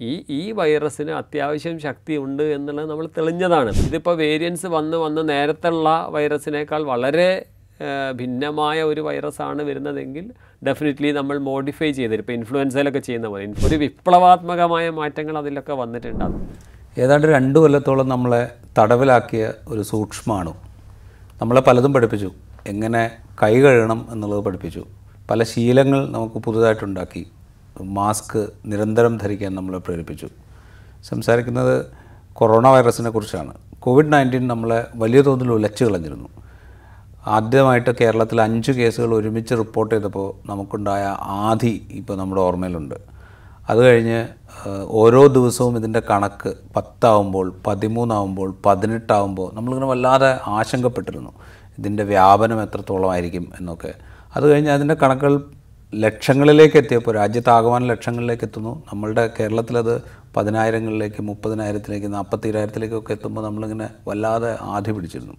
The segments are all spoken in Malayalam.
ഈ ഈ വൈറസിന് അത്യാവശ്യം ശക്തി ഉണ്ട് എന്നുള്ളത് നമ്മൾ തെളിഞ്ഞതാണ്. ഇതിപ്പോൾ വേരിയൻസ് വന്ന് വന്ന് നേരത്തുള്ള വൈറസിനേക്കാൾ വളരെ ഭിന്നമായ ഒരു വൈറസാണ് വരുന്നതെങ്കിൽ ഡെഫിനറ്റ്ലി നമ്മൾ മോഡിഫൈ ചെയ്തിട്ട് ഇപ്പോൾ ഇൻഫ്ലുവൻസയിലൊക്കെ ചെയ്യുന്ന പോലെ ഒരു വിപ്ലവാത്മകമായ മാറ്റങ്ങൾ അതിലൊക്കെ വന്നിട്ടുണ്ടാകും ഏതാണ്ട് രണ്ട് കൊല്ലത്തോളം നമ്മളെ തടവിലാക്കിയ ഒരു സൂക്ഷ്മമാണ് നമ്മളെ പലതും പഠിപ്പിച്ചു. എങ്ങനെ കൈ കഴുകണം എന്നുള്ളത് പഠിപ്പിച്ചു. പല ശീലങ്ങൾ നമുക്ക് പുതുതായിട്ടുണ്ടാക്കി മാസ്ക് നിരന്തരം ധരിക്കാൻ നമ്മളെ പ്രേരിപ്പിച്ചു. സംസാരിക്കുന്നത് കൊറോണ വൈറസിനെ കുറിച്ചാണ്. കോവിഡ് നയന്റീൻ നമ്മളെ വലിയ തോതിൽ ഉലച്ചു കളഞ്ഞിരുന്നു. ആദ്യമായിട്ട് കേരളത്തിൽ അഞ്ച് കേസുകൾ ഒരുമിച്ച് റിപ്പോർട്ട് ചെയ്തപ്പോൾ നമുക്കുണ്ടായ ആധി ഇപ്പോൾ നമ്മുടെ ഓർമ്മയിലുണ്ട്. അത് കഴിഞ്ഞ് ഓരോ ദിവസവും ഇതിന്റെ കണക്ക് പത്താവുമ്പോൾ പതിമൂന്നാവുമ്പോൾ പതിനെട്ടാവുമ്പോൾ നമ്മളിങ്ങനെ വല്ലാതെ ആശങ്കപ്പെട്ടിരുന്നു. ഇതിന്റെ വ്യാപനം എത്രത്തോളമായിരിക്കും എന്നൊക്കെ. അത് കഴിഞ്ഞ് അതിന്റെ കണക്കുകൾ ലക്ഷങ്ങളിലേക്ക് എത്തിയപ്പോൾ രാജ്യത്താകമാനം ലക്ഷങ്ങളിലേക്ക് എത്തുന്നു. നമ്മളുടെ കേരളത്തിലത് പതിനായിരങ്ങളിലേക്ക് മുപ്പതിനായിരത്തിലേക്ക് നാൽപ്പത്തിരായിരത്തിലേക്കൊക്കെ എത്തുമ്പോൾ നമ്മളിങ്ങനെ വല്ലാതെ ആധി പിടിച്ചിരുന്നു.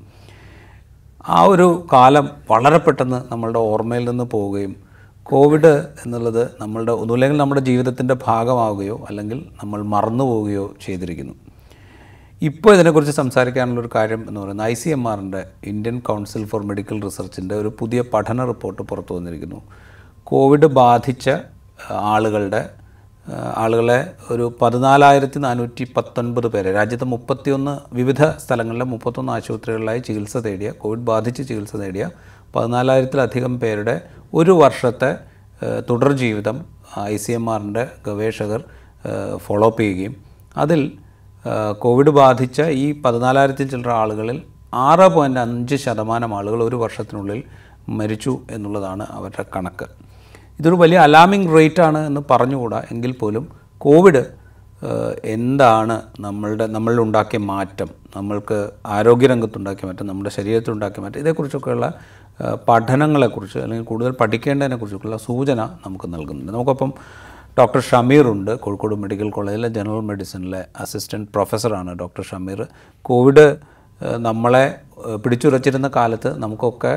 ആ ഒരു കാലം വളരെ പെട്ടെന്ന് നമ്മളുടെ ഓർമ്മയിൽ നിന്ന് പോവുകയും കോവിഡ് എന്നുള്ളത് നമ്മളുടെ ഒന്നുമില്ലെങ്കിൽ നമ്മുടെ ജീവിതത്തിന്റെ ഭാഗമാവുകയോ അല്ലെങ്കിൽ നമ്മൾ മറന്നു പോവുകയോ ചെയ്തിരിക്കുന്നു. ഇപ്പോൾ ഇതിനെക്കുറിച്ച് സംസാരിക്കാനുള്ളൊരു കാര്യം എന്ന് പറയുന്നത് ഐ സി എം ആറിന്റെ ഇന്ത്യൻ കൗൺസിൽ ഫോർ മെഡിക്കൽ റിസർച്ചിന്റെ ഒരു പുതിയ പഠന റിപ്പോർട്ട് പുറത്തു വന്നിരിക്കുന്നു. കോവിഡ് ബാധിച്ച ആളുകളുടെ ആളുകളെ ഒരു പതിനാലായിരത്തി നാനൂറ്റി പത്തൊൻപത് പേരെ രാജ്യത്തെ മുപ്പത്തിയൊന്ന് വിവിധ സ്ഥലങ്ങളിലെ മുപ്പത്തൊന്ന് ആശുപത്രികളിലായി ചികിത്സ തേടിയ കോവിഡ് ബാധിച്ച് ചികിത്സ തേടിയ പതിനാലായിരത്തിലധികം പേരുടെ ഒരു വർഷത്തെ തുടർ ജീവിതം ഐ സി എം ആറിന്റെ ഗവേഷകർ ഫോളോ അപ്പ് ചെയ്യുകയും അതിൽ കോവിഡ് ബാധിച്ച ഈ പതിനാലായിരത്തിൽ ചില്ലറ ആളുകളിൽ ആറ് പോയിന്റ് അഞ്ച് ശതമാനം ആളുകൾ ഒരു വർഷത്തിനുള്ളിൽ മരിച്ചു എന്നുള്ളതാണ് അവരുടെ കണക്ക്. ഇതൊരു വലിയ അലാമിംഗ് റേറ്റ് ആണ് എന്ന് പറഞ്ഞുകൂടാ. എങ്കിൽ പോലും കോവിഡ് എന്താണ് നമ്മളുടെ നമ്മളിലുണ്ടാക്കിയ മാറ്റം നമ്മൾക്ക് ആരോഗ്യരംഗത്തുണ്ടാക്കിയ മാറ്റം നമ്മുടെ ശരീരത്തിലുണ്ടാക്കിയ മാറ്റം ഇതേക്കുറിച്ചൊക്കെയുള്ള പഠനങ്ങളെക്കുറിച്ച് അല്ലെങ്കിൽ കൂടുതൽ പഠിക്കേണ്ടതിനെക്കുറിച്ചൊക്കെയുള്ള സൂചന നമുക്ക് നൽകുന്നുണ്ട്. നമുക്കൊപ്പം ഡോക്ടർ ഷമീർ ഉണ്ട്. കോഴിക്കോട് മെഡിക്കൽ കോളേജിലെ ജനറൽ മെഡിസിനിലെ അസിസ്റ്റന്റ് പ്രൊഫസറാണ് ഡോക്ടർ ഷമീർ. കോവിഡ് നമ്മളെ പിടിച്ചുറച്ചിരുന്ന കാലത്ത് നമുക്കൊക്കെ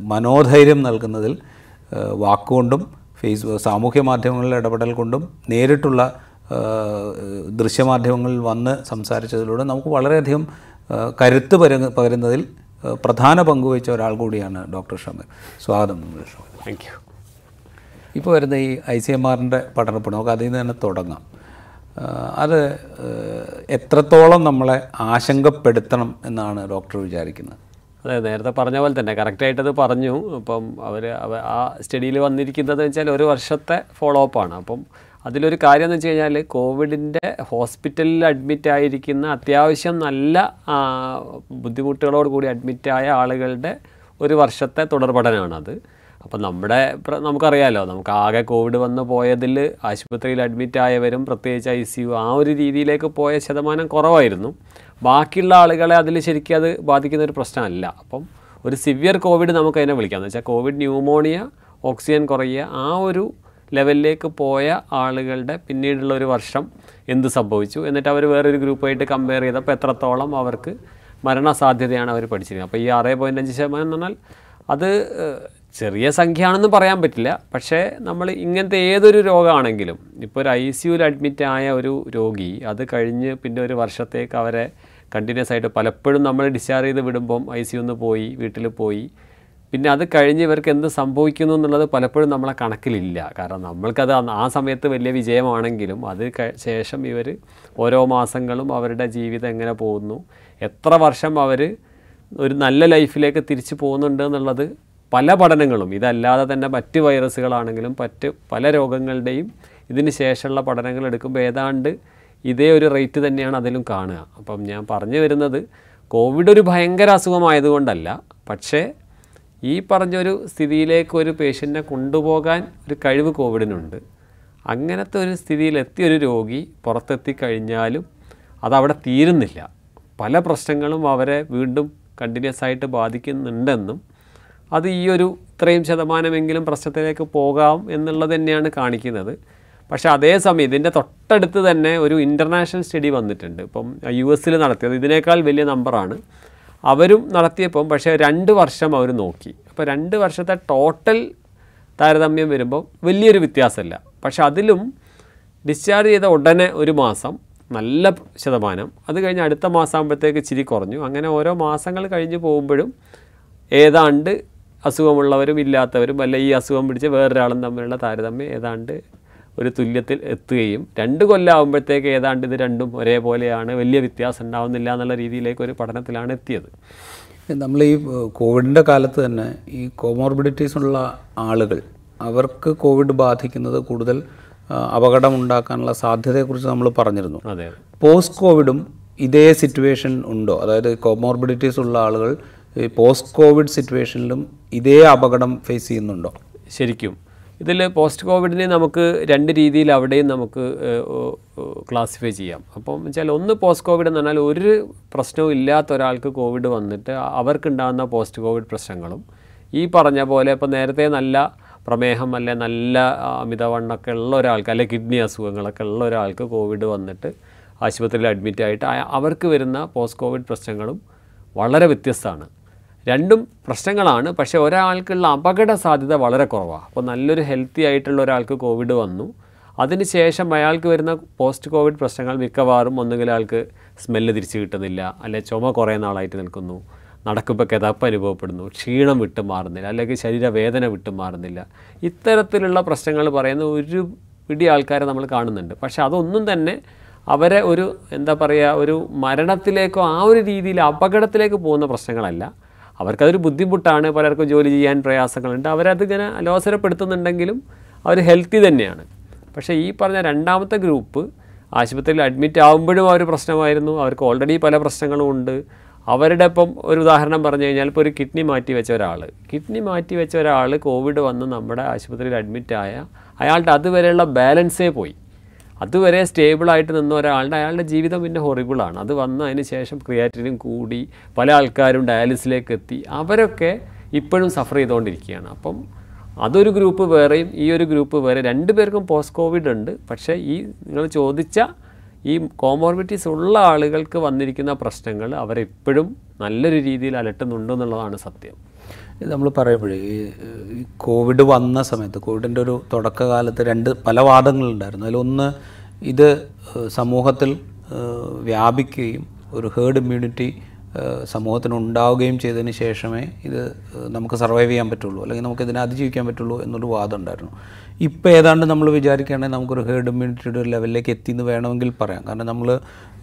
മനോധൈര്യം നൽകുന്നതിൽ വാക്കുകൊണ്ടും ഫേസ് സാമൂഹ്യ മാധ്യമങ്ങളിലെ ഇടപെടൽ കൊണ്ടും നേരിട്ടുള്ള ദൃശ്യമാധ്യമങ്ങളിൽ വന്ന് സംസാരിച്ചതിലൂടെ നമുക്ക് വളരെയധികം കരുത്ത് പര- പകരുന്നതിൽ പ്രധാന പങ്കുവഹിച്ച ഒരാൾ കൂടിയാണ് ഡോക്ടർ ഷമീർ. സ്വാഗതം താങ്ക് യു ഇപ്പോൾ വരുന്ന ഈ ഐ സി എം ആറിന്റെ പഠനപ്പ് നമുക്ക് അതിൽ നിന്ന് തന്നെ തുടങ്ങാം. അത് എത്രത്തോളം നമ്മളെ ആശങ്കപ്പെടുത്തണം എന്നാണ് ഡോക്ടർ വിചാരിക്കുന്നത്? അതെ നേരത്തെ പറഞ്ഞ പോലെ തന്നെ കറക്റ്റായിട്ടത് പറഞ്ഞു. അപ്പം അവർ ആ സ്റ്റഡിയിൽ വന്നിരിക്കുന്നത് വെച്ചാൽ ഒരു വർഷത്തെ ഫോളോ അപ്പാണ് അപ്പം അതിലൊരു കാര്യം എന്ന് വെച്ച് കഴിഞ്ഞാൽ കോവിഡിന്റെ ഹോസ്പിറ്റലിൽ അഡ്മിറ്റ് ആയിരിക്കുന്ന അത്യാവശ്യം നല്ല ബുദ്ധിമുട്ടുകളോട് കൂടി അഡ്മിറ്റായ ആളുകളുടെ ഒരു വർഷത്തെ തുടർ പഠനമാണത്. അപ്പം നമ്മുടെ നമുക്കറിയാലോ നമുക്ക് ആകെ കോവിഡ് വന്ന് പോയതിൽ ആശുപത്രിയിൽ അഡ്മിറ്റ് ആയവരും പ്രത്യേകിച്ച് ഐ ആ ഒരു രീതിയിലേക്ക് പോയ ശതമാനം കുറവായിരുന്നു. ബാക്കിയുള്ള ആളുകളെ അതിൽ ശരിക്കും അത് ബാധിക്കുന്ന ഒരു പ്രശ്നമല്ല. അപ്പം ഒരു സിവിയർ കോവിഡ് നമുക്ക് അതിനെ വിളിക്കാം. എന്ന് വെച്ചാൽ കോവിഡ് ന്യൂമോണിയ ഓക്സിജൻ കുറയുക ആ ഒരു ലെവലിലേക്ക് പോയ ആളുകളുടെ പിന്നീടുള്ള ഒരു വർഷം എന്ത് സംഭവിച്ചു? എന്നിട്ട് അവർ വേറൊരു ഗ്രൂപ്പായിട്ട് കമ്പയർ ചെയ്തപ്പോൾ എത്രത്തോളം അവർക്ക് മരണസാധ്യതയാണ് അവർ പഠിച്ചിരുന്നത് അപ്പോൾ ഈ ആറ് പോയിന്റ് അഞ്ച് ശതമാനം എന്ന് പറഞ്ഞാൽ അത് ചെറിയ സംഖ്യയാണെന്ന് പറയാൻ പറ്റില്ല. പക്ഷേ നമ്മൾ ഇങ്ങനത്തെ ഏതൊരു രോഗമാണെങ്കിലും ഇപ്പോൾ ഒരു ഐ സിയുവിൽ അഡ്മിറ്റ് ആയ ഒരു രോഗി അത് കഴിഞ്ഞ് പിന്നെ ഒരു വർഷത്തേക്ക് അവരെ കണ്ടിന്യൂസ് ആയിട്ട് പലപ്പോഴും നമ്മൾ ഡിസ്ചാർജ് ചെയ്ത് വിടുമ്പം ഐ സി ഒന്ന് പോയി വീട്ടിൽ പോയി. പിന്നെ അത് കഴിഞ്ഞ് ഇവർക്ക് എന്ത് സംഭവിക്കുന്നു എന്നുള്ളത് പലപ്പോഴും നമ്മളെ കണക്കിലില്ല. കാരണം നമ്മൾക്കത് ആ സമയത്ത് വലിയ വിജയമാണെങ്കിലും അത് ശേഷം ഇവർ ഓരോ മാസങ്ങളും അവരുടെ ജീവിതം എങ്ങനെ പോകുന്നു എത്ര വർഷം അവർ ഒരു നല്ല ലൈഫിലേക്ക് തിരിച്ചു പോകുന്നുണ്ട് എന്നുള്ളത് പല പഠനങ്ങളും ഇതല്ലാതെ തന്നെ മറ്റ് വൈറസുകളാണെങ്കിലും മറ്റ് പല രോഗങ്ങളുടെയും ഇതിന് ശേഷമുള്ള പഠനങ്ങൾ എടുക്കുമ്പോൾ ഏതാണ്ട് ഇതേ ഒരു റേറ്റ് തന്നെയാണ് അതിലും കാണുക. അപ്പം ഞാൻ പറഞ്ഞു വരുന്നത് കോവിഡ് ഒരു ഭയങ്കര അസുഖമായതുകൊണ്ടല്ല. പക്ഷേ ഈ പറഞ്ഞൊരു സ്ഥിതിയിലേക്ക് ഒരു പേഷ്യന്റിനെ കൊണ്ടുപോകാൻ ഒരു കഴിവ് കോവിഡിനുണ്ട് അങ്ങനത്തെ ഒരു സ്ഥിതിയിലെത്തിയ ഒരു രോഗി പുറത്തെത്തി കഴിഞ്ഞാലും അതവിടെ തീരുന്നില്ല. പല പ്രശ്നങ്ങളും അവരെ വീണ്ടും കണ്ടിന്യൂസ് ആയിട്ട് ബാധിക്കുന്നുണ്ടെന്നും അത് ഈ ഒരു ഇത്രയും ശതമാനമെങ്കിലും പ്രശ്നത്തിലേക്ക് പോകാം എന്നുള്ളത് തന്നെയാണ് കാണിക്കുന്നത്. പക്ഷേ അതേസമയം ഇതിന്റെ തൊട്ടടുത്ത് തന്നെ ഒരു ഇന്റർനാഷണൽ സ്റ്റഡി വന്നിട്ടുണ്ട്. ഇപ്പം യു എസിൽ നടത്തിയത് ഇതിനേക്കാൾ വലിയ നമ്പറാണ് അവരും നടത്തിയപ്പം പക്ഷേ രണ്ട് വർഷം അവർ നോക്കി. അപ്പോൾ രണ്ട് വർഷത്തെ ടോട്ടൽ താരതമ്യം വരുമ്പോൾ വലിയൊരു വ്യത്യാസമല്ല. പക്ഷെ അതിലും ഡിസ്ചാർജ് ചെയ്ത ഉടനെ ഒരു മാസം നല്ല ശതമാനം. അത് കഴിഞ്ഞ് അടുത്ത മാസം ആകുമ്പോഴത്തേക്ക് ചിരി കുറഞ്ഞു. അങ്ങനെ ഓരോ മാസങ്ങൾ കഴിഞ്ഞ് പോകുമ്പോഴും ഏതാണ്ട് അസുഖമുള്ളവരും ഇല്ലാത്തവരും അല്ല ഈ അസുഖം പിടിച്ച് വേറൊരാളും തമ്മിലുള്ള താരതമ്യം ഏതാണ്ട് ഒരു തുല്യത്തിൽ എത്തുകയും രണ്ട് കൊല്ലമാകുമ്പോഴത്തേക്ക് ഏതാണ്ട് ഇത് രണ്ടും ഒരേപോലെയാണ് വലിയ വ്യത്യാസം ഉണ്ടാവുന്നില്ല എന്നുള്ള രീതിയിലേക്ക് ഒരു പഠനത്തിലാണ് എത്തിയത്. നമ്മൾ ഈ കോവിഡിന്റെ കാലത്ത് തന്നെ ഈ കോമോർബിഡിറ്റീസ് ഉള്ള ആളുകൾ അവർക്ക് കോവിഡ് ബാധിക്കുന്നത് കൂടുതൽ അപകടം ഉണ്ടാക്കാനുള്ള സാധ്യതയെക്കുറിച്ച് നമ്മൾ പറഞ്ഞിരുന്നു. അതെ പോസ്റ്റ് കോവിഡും ഇതേ സിറ്റുവേഷൻ ഉണ്ടോ? അതായത് കോമോർബിഡിറ്റീസ് ഉള്ള ആളുകൾ ഈ പോസ്റ്റ് കോവിഡ് സിറ്റുവേഷനിലും ഇതേ അപകടം ഫേസ് ചെയ്യുന്നുണ്ടോ? ശരിക്കും ഇതിൽ പോസ്റ്റ് കോവിഡിനെ നമുക്ക് രണ്ട് രീതിയിൽ അവിടെയും നമുക്ക് ക്ലാസിഫൈ ചെയ്യാം. അപ്പം വെച്ചാൽ ഒന്ന് പോസ്റ്റ് കോവിഡ് എന്ന് പറഞ്ഞാൽ ഒരു പ്രശ്നവും ഇല്ലാത്ത ഒരാൾക്ക് കോവിഡ് വന്നിട്ട് അവർക്കുണ്ടാകുന്ന പോസ്റ്റ് കോവിഡ് പ്രശ്നങ്ങളും ഈ പറഞ്ഞ പോലെ ഇപ്പം നേരത്തെ നല്ല പ്രമേഹം അല്ലെ നല്ല അമിതവണ്ണൊക്കെ ഉള്ള ഒരാൾക്ക് അല്ലെ കിഡ്നി അസുഖങ്ങളൊക്കെ ഉള്ള ഒരാൾക്ക് കോവിഡ് വന്നിട്ട് ആശുപത്രിയിൽ അഡ്മിറ്റ് ആയിട്ട് അവർക്ക് വരുന്ന പോസ്റ്റ് കോവിഡ് പ്രശ്നങ്ങളും വളരെ വ്യത്യസ്തമാണ്. രണ്ടും പ്രശ്നങ്ങളാണ്. പക്ഷേ ഒരാൾക്കുള്ള അപകട സാധ്യത വളരെ കുറവാണ് അപ്പോൾ നല്ലൊരു ഹെൽത്തി ആയിട്ടുള്ള ഒരാൾക്ക് കോവിഡ് വന്നു. അതിനുശേഷം അയാൾക്ക് വരുന്ന പോസ്റ്റ് കോവിഡ് പ്രശ്നങ്ങൾ മിക്കവാറും ഒന്നുകിൽ അയാൾക്ക് സ്മെല്ല് തിരിച്ച് കിട്ടുന്നില്ല. അല്ലെ ചുമ കുറേ നാളായിട്ട് നിൽക്കുന്നു. നടക്കുമ്പോൾ കിതപ്പ് അനുഭവപ്പെടുന്നു. ക്ഷീണം വിട്ടു മാറുന്നില്ല. അല്ലെങ്കിൽ ശരീരവേദന വിട്ടു മാറുന്നില്ല. ഇത്തരത്തിലുള്ള പ്രശ്നങ്ങൾ പറയുന്ന ഒരു പിടി ആൾക്കാരെ നമ്മൾ കാണുന്നുണ്ട്. പക്ഷേ അതൊന്നും തന്നെ അവരെ ഒരു എന്താ പറയുക ഒരു മരണത്തിലേക്കോ ആ ഒരു രീതിയിൽ അപകടത്തിലേക്ക് പോകുന്ന പ്രശ്നങ്ങളല്ല. അവർക്കതൊരു ബുദ്ധിമുട്ടാണ് പലർക്കും ജോലി ചെയ്യാൻ പ്രയാസങ്ങളുണ്ട്. അവരതിങ്ങനെ അലോസരപ്പെടുത്തുന്നുണ്ടെങ്കിലും അവർ ഹെൽത്തി തന്നെയാണ്. പക്ഷേ ഈ പറഞ്ഞ രണ്ടാമത്തെ ഗ്രൂപ്പ് ആശുപത്രിയിൽ അഡ്മിറ്റ് ആകുമ്പോഴും ഒരു പ്രശ്നമായിരുന്നു. അവർക്ക് ഓൾറെഡി പല പ്രശ്നങ്ങളും ഉണ്ട്. അവരുടെ ഇപ്പം ഒരു ഉദാഹരണം പറഞ്ഞു കഴിഞ്ഞാൽ ഇപ്പോൾ ഒരു കിഡ്നി മാറ്റി വെച്ച ഒരാൾ. കിഡ്നി മാറ്റി വെച്ച ഒരാൾ കോവിഡ് വന്ന് നമ്മുടെ ആശുപത്രിയിൽ അഡ്മിറ്റായ അയാളുടെ അതുവരെയുള്ള ബാലൻസേ പോയി. അതുവരെ സ്റ്റേബിളായിട്ട് നിന്ന ഒരാളുടെ അയാളുടെ ജീവിതം പിന്നെ ഹൊറിബിളാണ് അത് വന്ന് അതിന് ശേഷം ക്രിയാറ്റിനും കൂടി പല ആൾക്കാരും ഡയാലിസിലേക്ക് എത്തി. അവരൊക്കെ ഇപ്പോഴും സഫർ ചെയ്തുകൊണ്ടിരിക്കുകയാണ്. അപ്പം അതൊരു ഗ്രൂപ്പ് വേറെയും ഈ ഒരു ഗ്രൂപ്പ് വേറെ രണ്ട് പേർക്കും പോസ്റ്റ് കോവിഡ് ഉണ്ട്. പക്ഷേ ഈ നിങ്ങൾ ചോദിച്ച ഈ കോമോർബിറ്റീസ് ഉള്ള ആളുകൾക്ക് വന്നിരിക്കുന്ന പ്രശ്നങ്ങൾ അവരെപ്പോഴും നല്ലൊരു രീതിയിൽ അലട്ടുന്നുണ്ടെന്നുള്ളതാണ് സത്യം. നമ്മൾ പറയുമ്പോഴേ ഈ കോവിഡ് വന്ന സമയത്ത് കോവിഡിന്റെ ഒരു തുടക്കകാലത്ത് രണ്ട് പല വാദങ്ങളുണ്ടായിരുന്നു. അതിലൊന്ന് ഇത് സമൂഹത്തിൽ വ്യാപിക്കുകയും ഒരു ഹേർഡ് ഇമ്മ്യൂണിറ്റി സമൂഹത്തിന് ഉണ്ടാവുകയും ചെയ്തതിന് ശേഷമേ ഇത് നമുക്ക് സർവൈവ് ചെയ്യാൻ പറ്റുള്ളൂ. അല്ലെങ്കിൽ നമുക്ക് ഇതിനെ അതിജീവിക്കാൻ പറ്റുള്ളൂ എന്നൊരു വാദം ഉണ്ടായിരുന്നു ഇപ്പോൾ ഏതാണ്ട് നമ്മൾ വിചാരിക്കുകയാണെങ്കിൽ നമുക്കൊരു ഹേർഡ് ഇമ്മ്യൂണിറ്റിയുടെ ഒരു ലെവലിലേക്ക് എത്തി എന്ന് വേണമെങ്കിൽ പറയാം. കാരണം നമ്മൾ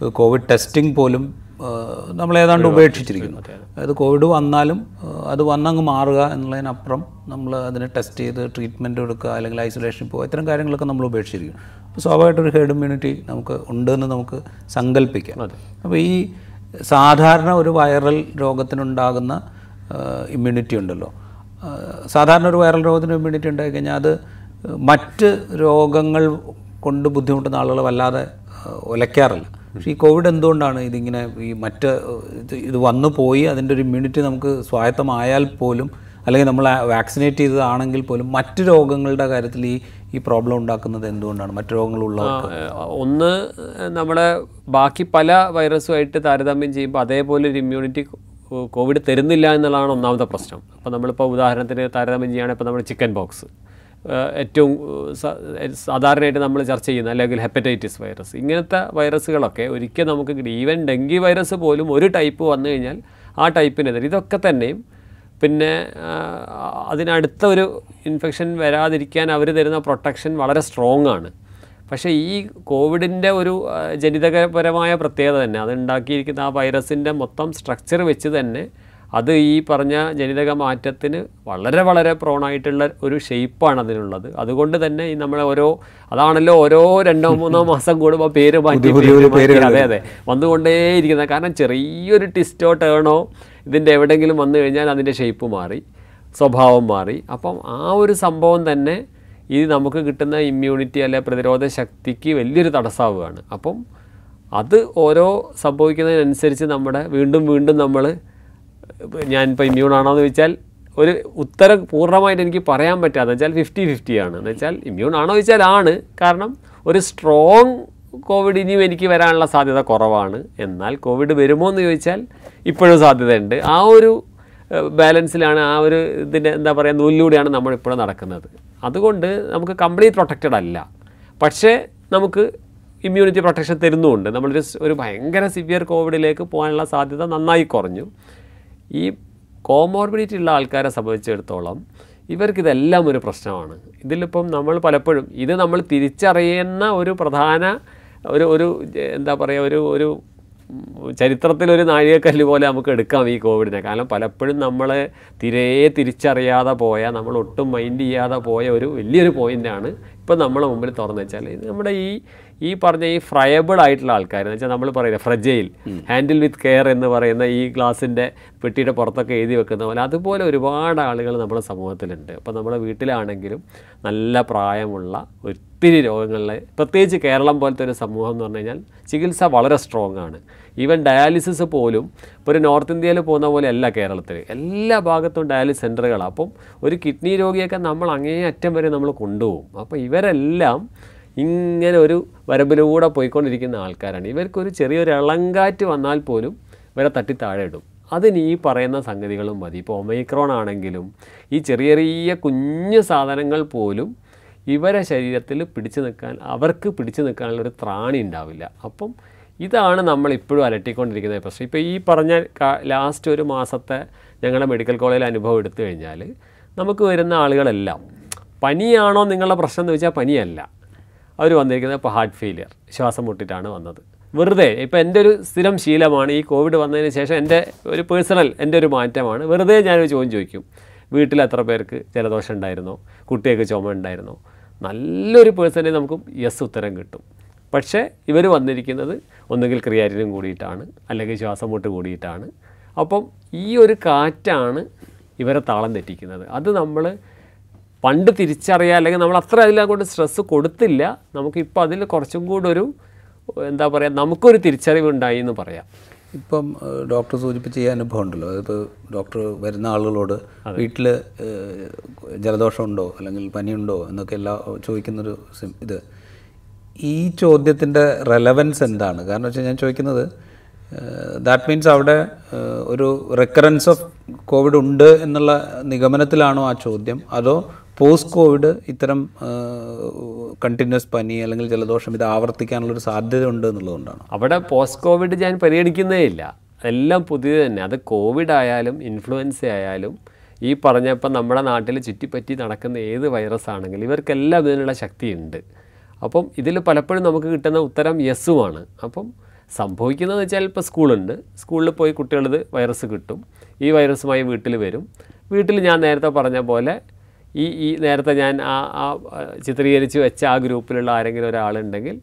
കോവിഡ് ടെസ്റ്റിംഗ് പോലും നമ്മൾ ഏതാണ്ട് ഉപേക്ഷിച്ചിരിക്കുന്നു. അതായത് കോവിഡ് വന്നാലും അത് വന്നങ്ങ് മാറുക എന്നുള്ളതിനപ്പുറം നമ്മൾ അതിനെ ടെസ്റ്റ് ചെയ്ത് ട്രീറ്റ്മെന്റ് എടുക്കുക അല്ലെങ്കിൽ ഐസൊലേഷൻ പോകുക ഇത്തരം കാര്യങ്ങളൊക്കെ നമ്മൾ ഉപേക്ഷിച്ചിരിക്കും അപ്പോൾ സ്വാഭാവികമായിട്ടൊരു ഒരു ഹെഡ് ഇമ്മ്യൂണിറ്റി നമുക്ക് ഉണ്ടെന്ന് നമുക്ക് സങ്കല്പിക്കാം. അപ്പോൾ ഈ സാധാരണ ഒരു വൈറൽ രോഗത്തിനുണ്ടാകുന്ന ഇമ്മ്യൂണിറ്റി ഉണ്ടല്ലോ. സാധാരണ ഒരു വൈറൽ രോഗത്തിന് ഇമ്മ്യൂണിറ്റി ഉണ്ടായി കഴിഞ്ഞാൽ അത് മറ്റ് രോഗങ്ങൾ കൊണ്ട് ബുദ്ധിമുട്ടുന്ന ആളുകൾ വല്ലാതെ ആ, ഉലയ്ക്കാറില്ല പക്ഷേ ഈ കോവിഡ് എന്തുകൊണ്ടാണ് ഇതിങ്ങനെ ഈ മറ്റ് ഇത് വന്നു പോയി? അതിന്റെ ഒരു ഇമ്മ്യൂണിറ്റി നമുക്ക് സ്വായത്തമായാൽ പോലും അല്ലെങ്കിൽ നമ്മൾ വാക്സിനേറ്റ് ചെയ്തതാണെങ്കിൽ പോലും മറ്റ് രോഗങ്ങളുടെ കാര്യത്തിൽ ഈ ഈ പ്രോബ്ലം ഉണ്ടാക്കുന്നത് എന്തുകൊണ്ടാണ്? മറ്റു രോഗങ്ങളുള്ള ഒന്ന് നമ്മളെ ബാക്കി പല വൈറസുമായിട്ട് താരതമ്യം ചെയ്യുമ്പോൾ അതേപോലെ ഒരു ഇമ്മ്യൂണിറ്റി കോവിഡ് തരുന്നില്ല എന്നുള്ളതാണ് ഒന്നാമത്തെ പ്രശ്നം. അപ്പോൾ നമ്മളിപ്പോൾ ഉദാഹരണത്തിന് താരതമ്യം ചെയ്യുകയാണെങ്കിൽ ഇപ്പോൾ നമ്മൾ ചിക്കൻ ബോക്സ് ഏറ്റവും സാധാരണയായിട്ട് നമ്മൾ ചർച്ച ചെയ്യുന്ന അല്ലെങ്കിൽ ഹെപ്പറ്റൈറ്റിസ് വൈറസ് ഇങ്ങനത്തെ വൈറസുകളൊക്കെ ഒരിക്കൽ നമുക്ക് ഈവൻ ഡെങ്കി വൈറസ് പോലും ഒരു ടൈപ്പ് വന്നു കഴിഞ്ഞാൽ ആ ടൈപ്പിനെതിരെ ഇതൊക്കെ തന്നെയും പിന്നെ അതിനടുത്ത ഒരു ഇൻഫെക്ഷൻ വരാതിരിക്കാൻ അവർ തരുന്ന പ്രൊട്ടക്ഷൻ വളരെ സ്ട്രോങ് ആണ്. പക്ഷേ ഈ കോവിഡിന്റെ ഒരു ജനിതകപരമായ പ്രത്യേകത തന്നെ അത് ഉണ്ടാക്കിയിരിക്കുന്ന ആ വൈറസിന്റെ മൊത്തം സ്ട്രക്ചർ വെച്ച് തന്നെ അത് ഈ പറഞ്ഞ ജനിതക മാറ്റത്തിന് വളരെ വളരെ പ്രോണായിട്ടുള്ള ഒരു ഷെയ്പ്പാണ് അതിനുള്ളത് അതുകൊണ്ട് തന്നെ ഈ നമ്മളെ ഓരോ അതാണല്ലോ ഓരോ രണ്ടോ മൂന്നോ മാസം കൂടുമ്പോൾ പേര് മാറ്റി അതെ അതെ. വന്നുകൊണ്ടേയിരിക്കുന്നത്. കാരണം ചെറിയൊരു ട്വിസ്റ്റോ ടേണോ ഇതിന്റെ എവിടെയെങ്കിലും വന്നു കഴിഞ്ഞാൽ അതിന്റെ ഷെയ്പ്പ് മാറി സ്വഭാവം മാറി. അപ്പം ആ ഒരു സംഭവം തന്നെ ഇത് നമുക്ക് കിട്ടുന്ന ഇമ്മ്യൂണിറ്റി അല്ലെ പ്രതിരോധ ശക്തിക്ക് വലിയൊരു തടസ്സമാവുകയാണ്. അപ്പം അത് ഓരോ സംഭവിക്കുന്നതിനനുസരിച്ച് നമ്മുടെ വീണ്ടും വീണ്ടും നമ്മൾ ഞാനിപ്പോൾ ഇമ്മ്യൂൺ ആണോ എന്ന് ചോദിച്ചാൽ ഒരു ഉത്തരം പൂർണമായിട്ട് എനിക്ക് പറയാൻ പറ്റാതെ വെച്ചാൽ ഫിഫ്റ്റി ഫിഫ്റ്റി ആണ്. എന്ന് വെച്ചാൽ ഇമ്മ്യൂൺ ആണോ ചോദിച്ചാൽ ആണ്. കാരണം ഒരു സ്ട്രോങ് കോവിഡ് ഇനിയും എനിക്ക് വരാനുള്ള സാധ്യത കുറവാണ്. എന്നാൽ കോവിഡ് വരുമോ എന്ന് ചോദിച്ചാൽ ഇപ്പോഴും സാധ്യതയുണ്ട്. ആ ഒരു ബാലൻസിലാണ് ആ ഒരു ഇതിന്റെ എന്താ പറയുക നൂലിലൂടെയാണ് നമ്മൾ ഇപ്പോഴും നടക്കുന്നത്. അതുകൊണ്ട് നമുക്ക് കംപ്ലീറ്റ് പ്രൊട്ടക്റ്റഡ് അല്ല. പക്ഷേ നമുക്ക് ഇമ്മ്യൂണിറ്റി പ്രൊട്ടക്ഷൻ തരുന്നുമുണ്ട്. നമ്മളൊരു ഒരു ഭയങ്കര സിവിയർ കോവിഡിലേക്ക് പോകാനുള്ള സാധ്യത നന്നായി കുറഞ്ഞു. ഈ കോമോർബിഡിറ്റി ഉള്ള ആൾക്കാരെ സംബന്ധിച്ചിടത്തോളം ഇവർക്കിതെല്ലാം ഒരു പ്രശ്നമാണ്. ഇതിലിപ്പം നമ്മൾ പലപ്പോഴും ഇത് നമ്മൾ തിരിച്ചറിയുന്ന ഒരു പ്രധാന ഒരു ഒരു എന്താ പറയുക ഒരു ഒരു ചരിത്രത്തിലൊരു നാഴികക്കല്ല് പോലെ നമുക്ക് എടുക്കാം ഈ കോവിഡിനെ. കാരണം പലപ്പോഴും നമ്മൾ തിരേ തിരിച്ചറിയാതെ പോയ നമ്മൾ ഒട്ടും മൈൻഡ് ചെയ്യാതെ പോയ ഒരു വലിയൊരു പോയിന്റാണ് ഇപ്പം നമ്മളെ മുമ്പിൽ തുറന്നു വെച്ചാൽ. നമ്മുടെ ഈ ഈ പറഞ്ഞ ഈ ഫ്രയബിൾ ആയിട്ടുള്ള ആൾക്കാർ എന്ന് വെച്ചാൽ നമ്മൾ പറയുന്നത് ഫ്രജയിൽ ഹാൻഡിൽ വിത്ത് കെയർ എന്ന് പറയുന്ന ഈ ഗ്ലാസിന്റെ പെട്ടിയുടെ പുറത്തൊക്കെ എഴുതി വെക്കുന്ന പോലെ അതുപോലെ ഒരുപാട് ആളുകൾ നമ്മുടെ സമൂഹത്തിലുണ്ട്. അപ്പോൾ നമ്മുടെ വീട്ടിലാണെങ്കിലും നല്ല പ്രായമുള്ള ഒത്തിരി രോഗങ്ങളിൽ പ്രത്യേകിച്ച് കേരളം പോലത്തെ ഒരു സമൂഹം എന്ന് പറഞ്ഞു കഴിഞ്ഞാൽ ചികിത്സ വളരെ സ്ട്രോങ് ആണ്. ഈവൻ ഡയാലിസിസ് പോലും ഇപ്പോൾ ഒരു നോർത്ത് ഇന്ത്യയിൽ പോകുന്ന പോലെ അല്ല കേരളത്തിൽ എല്ലാ ഭാഗത്തും ഡയാലിസ് സെന്ററുകളാണ് അപ്പം ഒരു കിഡ്നി രോഗിയൊക്കെ നമ്മൾ അങ്ങേ അറ്റം വരെ നമ്മൾ കൊണ്ടുപോകും. അപ്പോൾ ഇവരെല്ലാം ഇങ്ങനെ ഒരു വരമ്പിലൂടെ പോയിക്കൊണ്ടിരിക്കുന്ന ആൾക്കാരാണ്. ഇവർക്കൊരു ചെറിയൊരു ഇളങ്കാറ്റ് വന്നാൽ പോലും ഇവരെ തട്ടി താഴെ ഇടും അതിന് ഈ പറയുന്ന സംഗതികളും മതി. ഇപ്പോൾ ഒമൈക്രോൺ ആണെങ്കിലും ഈ ചെറിയ ചെറിയ കുഞ്ഞു സാധനങ്ങൾ പോലും ഇവരെ ശരീരത്തിൽ പിടിച്ചു നിൽക്കാൻ അവർക്ക് പിടിച്ചു നിൽക്കാനുള്ള ഒരു ത്രാണി ഉണ്ടാവില്ല. അപ്പം ഇതാണ് നമ്മൾ ഇപ്പോഴും അലട്ടിക്കൊണ്ടിരിക്കുന്ന പ്രശ്നം ഇപ്പോൾ ഈ പറഞ്ഞ ലാസ്റ്റ് ഒരു മാസത്തെ ഞങ്ങളുടെ മെഡിക്കൽ കോളേജിൽ അനുഭവം എടുത്തു കഴിഞ്ഞാൽ നമുക്ക് വരുന്ന ആളുകളെല്ലാം പനിയാണോ നിങ്ങളുടെ പ്രശ്നം എന്ന് വെച്ചാൽ പനിയല്ല. അവർ വന്നിരിക്കുന്നത് ഇപ്പോൾ ഹാർട്ട് ഫെയിലിയർ ശ്വാസം മുട്ടിട്ടാണ് വന്നത്. വെറുതെ ഇപ്പോൾ എന്റെ ഒരു സ്ഥിരം ശീലമാണ് ഈ കോവിഡ് വന്നതിന് ശേഷം എന്റെ ഒരു പേഴ്സണൽ എന്റെ ഒരു മാറ്റമാണ്. വെറുതെ ഞാനൊരു ചോദ്യം ചോദിക്കും. വീട്ടിൽ എത്ര പേർക്ക് ജലദോഷം ഉണ്ടായിരുന്നോ? കുട്ടികൾക്ക് ചുമ ഉണ്ടായിരുന്നോ? നല്ലൊരു പേഴ്സന്റേജ് നമുക്ക് യെസ് ഉത്തരം കിട്ടും. പക്ഷേ ഇവർ വന്നിരിക്കുന്നത് ഒന്നുകിൽ ക്രിയാറ്റിനും കൂടിയിട്ടാണ് അല്ലെങ്കിൽ ശ്വാസം മുട്ട് കൂടിയിട്ടാണ്. അപ്പം ഈ ഒരു കാറ്റാണ് ഇവരെ താളം തെറ്റിക്കുന്നത്. അത് നമ്മൾ പണ്ട് തിരിച്ചറിയാം അല്ലെങ്കിൽ നമ്മൾ അത്ര അതിലങ്ങോട്ട് സ്ട്രെസ്സ് കൊടുത്തില്ല. നമുക്കിപ്പോൾ അതിൽ കുറച്ചും കൂടെ ഒരു എന്താ പറയുക നമുക്കൊരു തിരിച്ചറിവുണ്ടായി എന്ന് പറയാം. ഇപ്പം ഡോക്ടർ സൂചിപ്പിച്ച ഈ അനുഭവം ഉണ്ടല്ലോ. അതിപ്പോൾ ഡോക്ടർ വരുന്ന ആളുകളോട് വീട്ടിൽ ജലദോഷം ഉണ്ടോ അല്ലെങ്കിൽ പനിയുണ്ടോ എന്നൊക്കെ എല്ലാ ചോദിക്കുന്നൊരു ഇത്. ഈ ചോദ്യത്തിന്റെ റെലവൻസ് എന്താണ്? കാരണം വെച്ചാൽ ഞാൻ ചോദിക്കുന്നത് ദാറ്റ് മീൻസ് അവിടെ ഒരു റെക്കറൻസ് ഓഫ് കോവിഡ് ഉണ്ട് എന്നുള്ള നിഗമനത്തിലാണോ ആ ചോദ്യം? അതോ പോസ്റ്റ് കോവിഡ് ഇത്തരം കണ്ടിന്യൂസ് പനി അല്ലെങ്കിൽ ജലദോഷം ഇത് ആവർത്തിക്കാനുള്ളൊരു സാധ്യത ഉണ്ട് എന്നുള്ളതുകൊണ്ടാണ്. അവിടെ പോസ്റ്റ് കോവിഡ് ഞാൻ പരിഗണിക്കുന്നേ ഇല്ല. എല്ലാം പുതിയത് തന്നെ. അത് കോവിഡ് ആയാലും ഇൻഫ്ലുവൻസ ആയാലും ഈ പറഞ്ഞപ്പോൾ നമ്മുടെ നാട്ടിൽ ചുറ്റിപ്പറ്റി നടക്കുന്ന ഏത് വൈറസ് ആണെങ്കിലും ഇവർക്കെല്ലാം ഇതിനുള്ള ശക്തിയുണ്ട്. അപ്പം ഇതിൽ പലപ്പോഴും നമുക്ക് കിട്ടുന്ന ഉത്തരം യെസ്സുമാണ്. അപ്പം സംഭവിക്കുന്നത് വെച്ചാൽ ഇപ്പോൾ സ്കൂളുണ്ട്. സ്കൂളിൽ പോയി കുട്ടികളിത് വൈറസ് കിട്ടും. ഈ വൈറസുമായി വീട്ടിൽ വരും. വീട്ടിൽ ഞാൻ നേരത്തെ പറഞ്ഞ പോലെ ഈ ഈ നേരത്തെ ഞാൻ ആ ആ ചിത്രീകരിച്ച് വെച്ച ആ ഗ്രൂപ്പിലുള്ള ആരെങ്കിലും ഒരാളുണ്ടെങ്കിൽ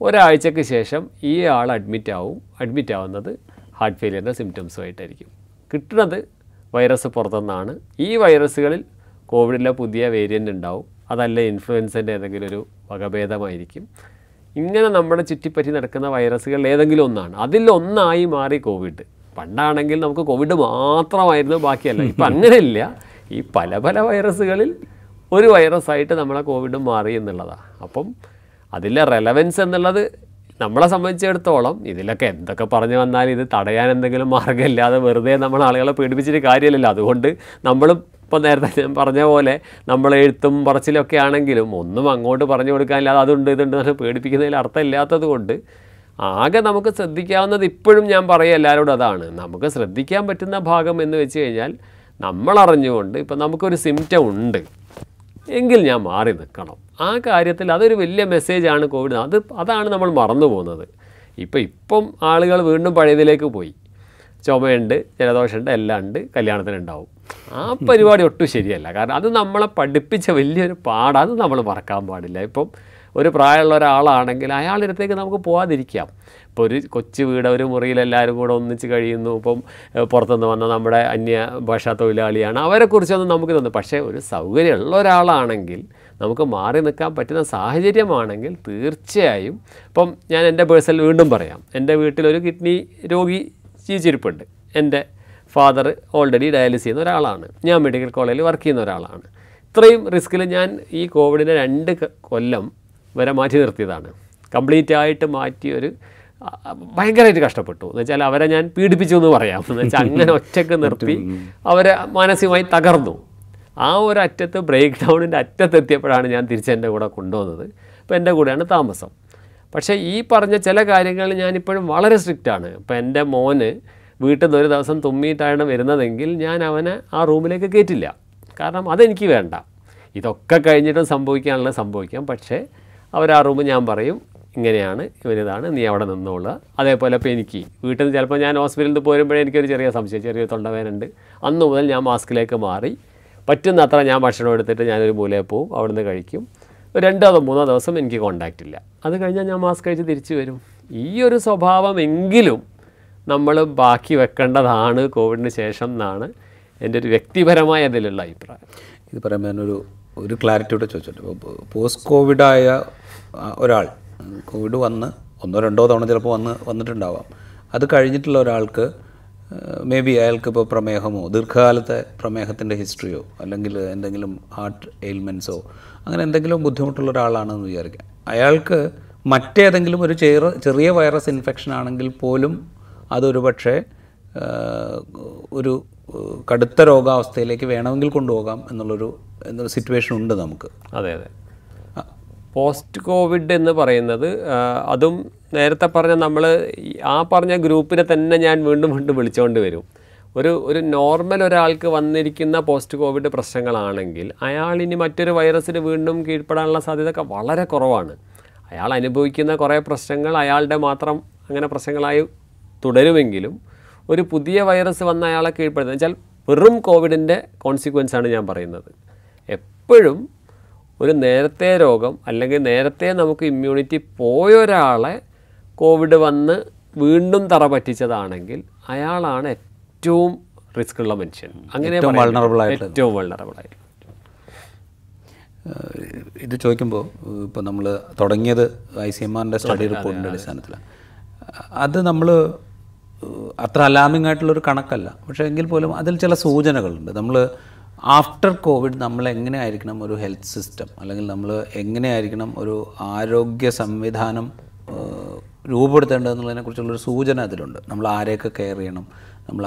ഒരാഴ്ചക്ക് ശേഷം ഈ ആൾ അഡ്മിറ്റ് ആവും അഡ്മിറ്റ് ആവുന്നത് ഹാർട്ട് ഫെയിലിയറിന്റെ സിംറ്റംസുമായിട്ടായിരിക്കും. കിട്ടുന്നത് വൈറസ് പുറത്തുനിന്നാണ്. ഈ വൈറസുകളിൽ കോവിഡിലെ പുതിയ വേരിയന്റ് ഉണ്ടാവും. അതല്ല ഇൻഫ്ലുവൻസന്റെ ഏതെങ്കിലും ഒരു വകഭേദമായിരിക്കും. ഇങ്ങനെ നമ്മുടെ ചുറ്റിപ്പറ്റി നടക്കുന്ന വൈറസുകൾ ഏതെങ്കിലും ഒന്നാണ്. അതിലൊന്നായി മാറി കോവിഡ്. പണ്ടാണെങ്കിൽ നമുക്ക് കോവിഡ് മാത്രമായിരുന്നു ബാക്കിയല്ല. ഇപ്പം അങ്ങനെയില്ല. ഈ പല പല വൈറസുകളിൽ ഒരു വൈറസായിട്ട് നമ്മളെ കോവിഡ് മാറി എന്നുള്ളതാണ് അപ്പം അതിലെ റെലവൻസ് എന്നുള്ളത് നമ്മളെ സംബന്ധിച്ചിടത്തോളം ഇതിലൊക്കെ എന്തൊക്കെ പറഞ്ഞു വന്നാൽ ഇത് തടയാൻ എന്തെങ്കിലും മാർഗമില്ലാതെ വെറുതെ നമ്മൾ ആളുകളെ പേടിപ്പിച്ചിട്ട് കാര്യമില്ലല്ലോ. അതുകൊണ്ട് നമ്മൾ ഇപ്പം നേരത്തെ ഞാൻ പറഞ്ഞ പോലെ നമ്മൾ എഴുത്തും പറച്ചിലൊക്കെ ആണെങ്കിലും ഒന്നും അങ്ങോട്ട് പറഞ്ഞു കൊടുക്കാനില്ലാതെ അതുണ്ട് ഇതുണ്ട് എന്ന് പേടിപ്പിക്കുന്നതിൽ അർത്ഥമില്ലാത്തത് കൊണ്ട് ആകെ നമുക്ക് ശ്രദ്ധിക്കാവുന്നത് ഇപ്പോഴും ഞാൻ പറയുക എല്ലാവരോടും അതാണ്. നമുക്ക് ശ്രദ്ധിക്കാൻ പറ്റുന്ന ഭാഗം എന്ന് വെച്ച് കഴിഞ്ഞാൽ നമ്മൾ അറിഞ്ഞുകൊണ്ട് ഇപ്പം നമുക്കൊരു സിംറ്റം ഉണ്ട്. എങ്കിൽ ഞാൻ മാറി നിൽക്കണം. ആ കാര്യത്തിൽ അതൊരു വലിയ മെസ്സേജാണ് കോവിഡ് അത് അതാണ് നമ്മൾ മറന്നു പോകുന്നത്. ഇപ്പം ഇപ്പം ആളുകൾ വീണ്ടും പഴയതിലേക്ക് പോയി. ചുമയുണ്ട് ജലദോഷമുണ്ട് എല്ലാം ഉണ്ട് കല്യാണത്തിനുണ്ടാവും ആ പരിപാടി ഒട്ടും ശരിയല്ല. കാരണം അത് നമ്മളെ പഠിപ്പിച്ച വലിയൊരു പാടാണ് നമ്മൾ മറക്കാൻ പാടില്ല. ഇപ്പം ഒരു പ്രായമുള്ള ഒരാളാണെങ്കിൽ അയാളുടെ അടുത്തേക്ക് നമുക്ക് പോകാതിരിക്കാം ഇപ്പോൾ ഒരു കൊച്ചു വീട് ഒരു മുറിയിൽ എല്ലാവരും കൂടെ ഒന്നിച്ച് കഴിയുന്നു. ഇപ്പം പുറത്തുനിന്ന് വന്ന നമ്മുടെ അന്യ ഭാഷാ തൊഴിലാളിയാണ്. അവരെക്കുറിച്ചൊന്നും നമുക്ക് തന്നു പക്ഷേ ഒരു സൗകര്യമുള്ള ഒരാളാണെങ്കിൽ നമുക്ക് മാറി നിൽക്കാൻ പറ്റുന്ന സാഹചര്യമാണെങ്കിൽ തീർച്ചയായും ഇപ്പം ഞാൻ എന്റെ പേഴ്സണൽ വീണ്ടും പറയാം. എന്റെ വീട്ടിലൊരു കിഡ്നി രോഗി ജീവിച്ചിരിപ്പുണ്ട്. എന്റെ ഫാദർ ഓൾറെഡി ഡയാലിസ് ചെയ്യുന്ന ഒരാളാണ്. ഞാൻ മെഡിക്കൽ കോളേജിൽ വർക്ക് ചെയ്യുന്ന ഒരാളാണ്. ഇത്രയും റിസ്കിൽ ഞാൻ ഈ കോവിഡിന്റെ രണ്ട് കൊല്ലം വരെ മാറ്റി നിർത്തിയതാണ്. കംപ്ലീറ്റ് ആയിട്ട് മാറ്റിയൊരു ഒരു ഭയങ്കരമായിട്ട് കഷ്ടപ്പെട്ടു. എന്ന് വെച്ചാൽ അവരെ ഞാൻ പീഡിപ്പിച്ചു എന്ന് പറയാം. എന്ന് വെച്ചാൽ അങ്ങനെ ഒറ്റയ്ക്ക് നിർത്തി അവരെ മാനസികമായി തകർന്നു. ആ ഒരു അറ്റത്ത് ബ്രേക്ക് ഡൗണിന്റെ അറ്റത്തെത്തിയപ്പോഴാണ് ഞാൻ തിരിച്ച് എന്റെ കൂടെ കൊണ്ടുവന്നത്. അപ്പോൾ എന്റെ കൂടെയാണ് താമസം. പക്ഷേ ഈ പറഞ്ഞ ചില കാര്യങ്ങളിൽ ഞാനിപ്പോഴും വളരെ സ്ട്രിക്റ്റ് ആണ്. ഇപ്പം എന്റെ മോന് വീട്ടിൽ നിന്ന് ഒരു ദിവസം തുമ്മിയിട്ടാണ് വരുന്നതെങ്കിൽ ഞാൻ അവനെ ആ റൂമിലേക്ക് കയറ്റില്ല കാരണം അതെനിക്ക് വേണ്ട. ഇതൊക്കെ കഴിഞ്ഞിട്ടും സംഭവിക്കാനുള്ളത് സംഭവിക്കാം. പക്ഷേ അവർ ആ ഞാൻ പറയും ഇങ്ങനെയാണ് ഇവനിതാണ് നീ അവിടെ നിന്നോളുക. അതേപോലെ ഇപ്പോൾ എനിക്ക് വീട്ടിൽ നിന്ന് ചിലപ്പോൾ ഞാൻ ഹോസ്പിറ്റലിൽ നിന്ന് പോരുമ്പോഴേ എനിക്കൊരു ചെറിയ സംശയം ചെറിയ തൊണ്ടവേനുണ്ട് അന്ന് മുതൽ ഞാൻ മാസ്കിലേക്ക് മാറി. പറ്റുന്ന അത്ര ഞാൻ ഭക്ഷണം എടുത്തിട്ട് ഞാനൊരു മൂലയിൽ പോവും നിന്ന് കഴിക്കും. രണ്ടോ മൂന്നോ ദിവസം എനിക്ക് കോണ്ടാക്റ്റ് ഇല്ല. അത് കഴിഞ്ഞാൽ ഞാൻ മാസ്ക് കഴിച്ച് തിരിച്ചു വരും. ഈ ഒരു സ്വഭാവമെങ്കിലും നമ്മൾ ബാക്കി വെക്കേണ്ടതാണ് കോവിഡിന് ശേഷം എന്നാണ് എന്റെ ഒരു വ്യക്തിപരമായ അതിലുള്ള അഭിപ്രായം. ഇത് പറയുമ്പോൾ ഒരു ക്ലാരിറ്റിയോടെ ചോദിച്ചോട്ടെ. ഇപ്പോൾ പോസ്റ്റ് കോവിഡായ ഒരാൾ കോവിഡ് വന്ന് ഒന്നോ രണ്ടോ തവണ ചിലപ്പോൾ വന്ന് വന്നിട്ടുണ്ടാവാം. അത് കഴിഞ്ഞിട്ടുള്ള ഒരാൾക്ക് മേ ബി അയാൾക്ക് ഇപ്പോൾ പ്രമേഹമോ ദീർഘകാലത്തെ പ്രമേഹത്തിന്റെ ഹിസ്റ്ററിയോ അല്ലെങ്കിൽ എന്തെങ്കിലും ഹാർട്ട് എയിൽമെൻസോ അങ്ങനെ എന്തെങ്കിലും ബുദ്ധിമുട്ടുള്ള ഒരാളാണെന്ന് വിചാരിക്കാം. അയാൾക്ക് മറ്റേതെങ്കിലും ഒരു ചെറു ചെറിയ വൈറസ് ഇൻഫെക്ഷൻ ആണെങ്കിൽ പോലും അതൊരു പക്ഷേ ഒരു കടുത്ത രോഗാവസ്ഥയിലേക്ക് വേണമെങ്കിൽ കൊണ്ടുപോകാം എന്നുള്ളൊരു എന്നൊരു സിറ്റുവേഷൻ ഉണ്ട് നമുക്ക്. അതെ അതെ. പോസ്റ്റ് കോവിഡ് എന്ന് പറയുന്നത് അതും നേരത്തെ പറഞ്ഞ നമ്മൾ ആ പറഞ്ഞ ഗ്രൂപ്പിനെ തന്നെ ഞാൻ വീണ്ടും വീണ്ടും വിളിച്ചുകൊണ്ട് വരും. ഒരു ഒരു നോർമൽ ഒരാൾക്ക് വന്നിരിക്കുന്ന പോസ്റ്റ് കോവിഡ് പ്രശ്നങ്ങളാണെങ്കിൽ അയാൾ ഇനി മറ്റൊരു വൈറസിന് വീണ്ടും കീഴ്പ്പെടാനുള്ള സാധ്യത വളരെ കുറവാണ്. അയാൾ അനുഭവിക്കുന്ന കുറേ പ്രശ്നങ്ങൾ അയാളുടെ മാത്രം അങ്ങനെ പ്രശ്നങ്ങളായി തുടരുമെങ്കിലും ഒരു പുതിയ വൈറസ് വന്ന അയാളെ കീഴ്പ്പെടുത്തുന്നത് വെച്ചാൽ വെറും കോവിഡിന്റെ കോൺസിക്വൻസ് ആണ് ഞാൻ പറയുന്നത്. എപ്പോഴും ഒരു നേരത്തെ രോഗം അല്ലെങ്കിൽ നേരത്തെ നമുക്ക് ഇമ്മ്യൂണിറ്റി പോയ ഒരാളെ കോവിഡ് വന്ന് വീണ്ടും തറ പറ്റിച്ചതാണെങ്കിൽ അയാളാണ് ഏറ്റവും റിസ്ക് ഉള്ള മനുഷ്യൻ. അങ്ങനെ ഏറ്റവും വളരെ. വൾണറബിൾ ആയിട്ട് ഇത് ചോദിക്കുമ്പോൾ ഇപ്പോൾ നമ്മൾ തുടങ്ങിയത് ഐ സി എം ആറിന്റെ സ്റ്റഡി റിപ്പോർട്ടിന്റെ അടിസ്ഥാനത്തിലാണ്. അത് നമ്മൾ അത്ര അലാമിംഗ് ആയിട്ടുള്ളൊരു കണക്കല്ല. പക്ഷേ എങ്കിൽ പോലും അതിൽ ചില സൂചനകളുണ്ട്. നമ്മൾ ആഫ്റ്റർ കോവിഡ് നമ്മൾ എങ്ങനെയായിരിക്കണം ഒരു ഹെൽത്ത് സിസ്റ്റം അല്ലെങ്കിൽ നമ്മൾ എങ്ങനെയായിരിക്കണം ഒരു ആരോഗ്യ സംവിധാനം രൂപപ്പെടുത്തേണ്ടതെന്നുള്ളതിനെക്കുറിച്ചുള്ളൊരു രൂപപ്പെടുത്തേണ്ടതെന്നുള്ളതിനെ കുറിച്ചുള്ളൊരു സൂചന അതിലുണ്ട്. നമ്മൾ ആരെയൊക്കെ കെയർ ചെയ്യണം? നമ്മൾ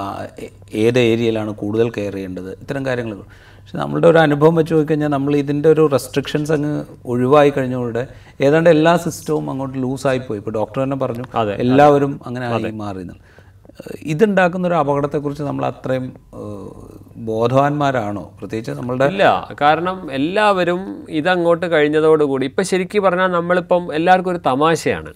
ഏത് ഏരിയയിലാണ് കൂടുതൽ കെയർ ചെയ്യേണ്ടത്? ഇത്തരം കാര്യങ്ങൾ. പക്ഷെ നമ്മളുടെ ഒരു അനുഭവം വെച്ച് നോക്കിക്കഴിഞ്ഞാൽ നമ്മൾ ഇതിന്റെ ഒരു റെസ്ട്രിക്ഷൻസ് അങ്ങ് ഒഴിവായി കഴിഞ്ഞതോടെ ഏതാണ്ട് എല്ലാ സിസ്റ്റവും അങ്ങോട്ട് ലൂസായി പോയി. ഇപ്പോൾ ഡോക്ടർ തന്നെ പറഞ്ഞു എല്ലാവരും അങ്ങനെ ആയി മാറി എന്നുള്ളത്. ഏഹ് ഇതുണ്ടാക്കുന്ന ഒരു അപകടത്തെക്കുറിച്ച് നമ്മൾ അത്രയും ബോധവാന്മാരാണോ? പ്രത്യേകിച്ച് നമ്മളുടെ ഇല്ല കാരണം എല്ലാവരും ഇതങ്ങോട്ട് കഴിഞ്ഞതോടുകൂടി ഇപ്പം ശരിക്കും പറഞ്ഞാൽ നമ്മളിപ്പം എല്ലാവർക്കും ഒരു തമാശയാണ്.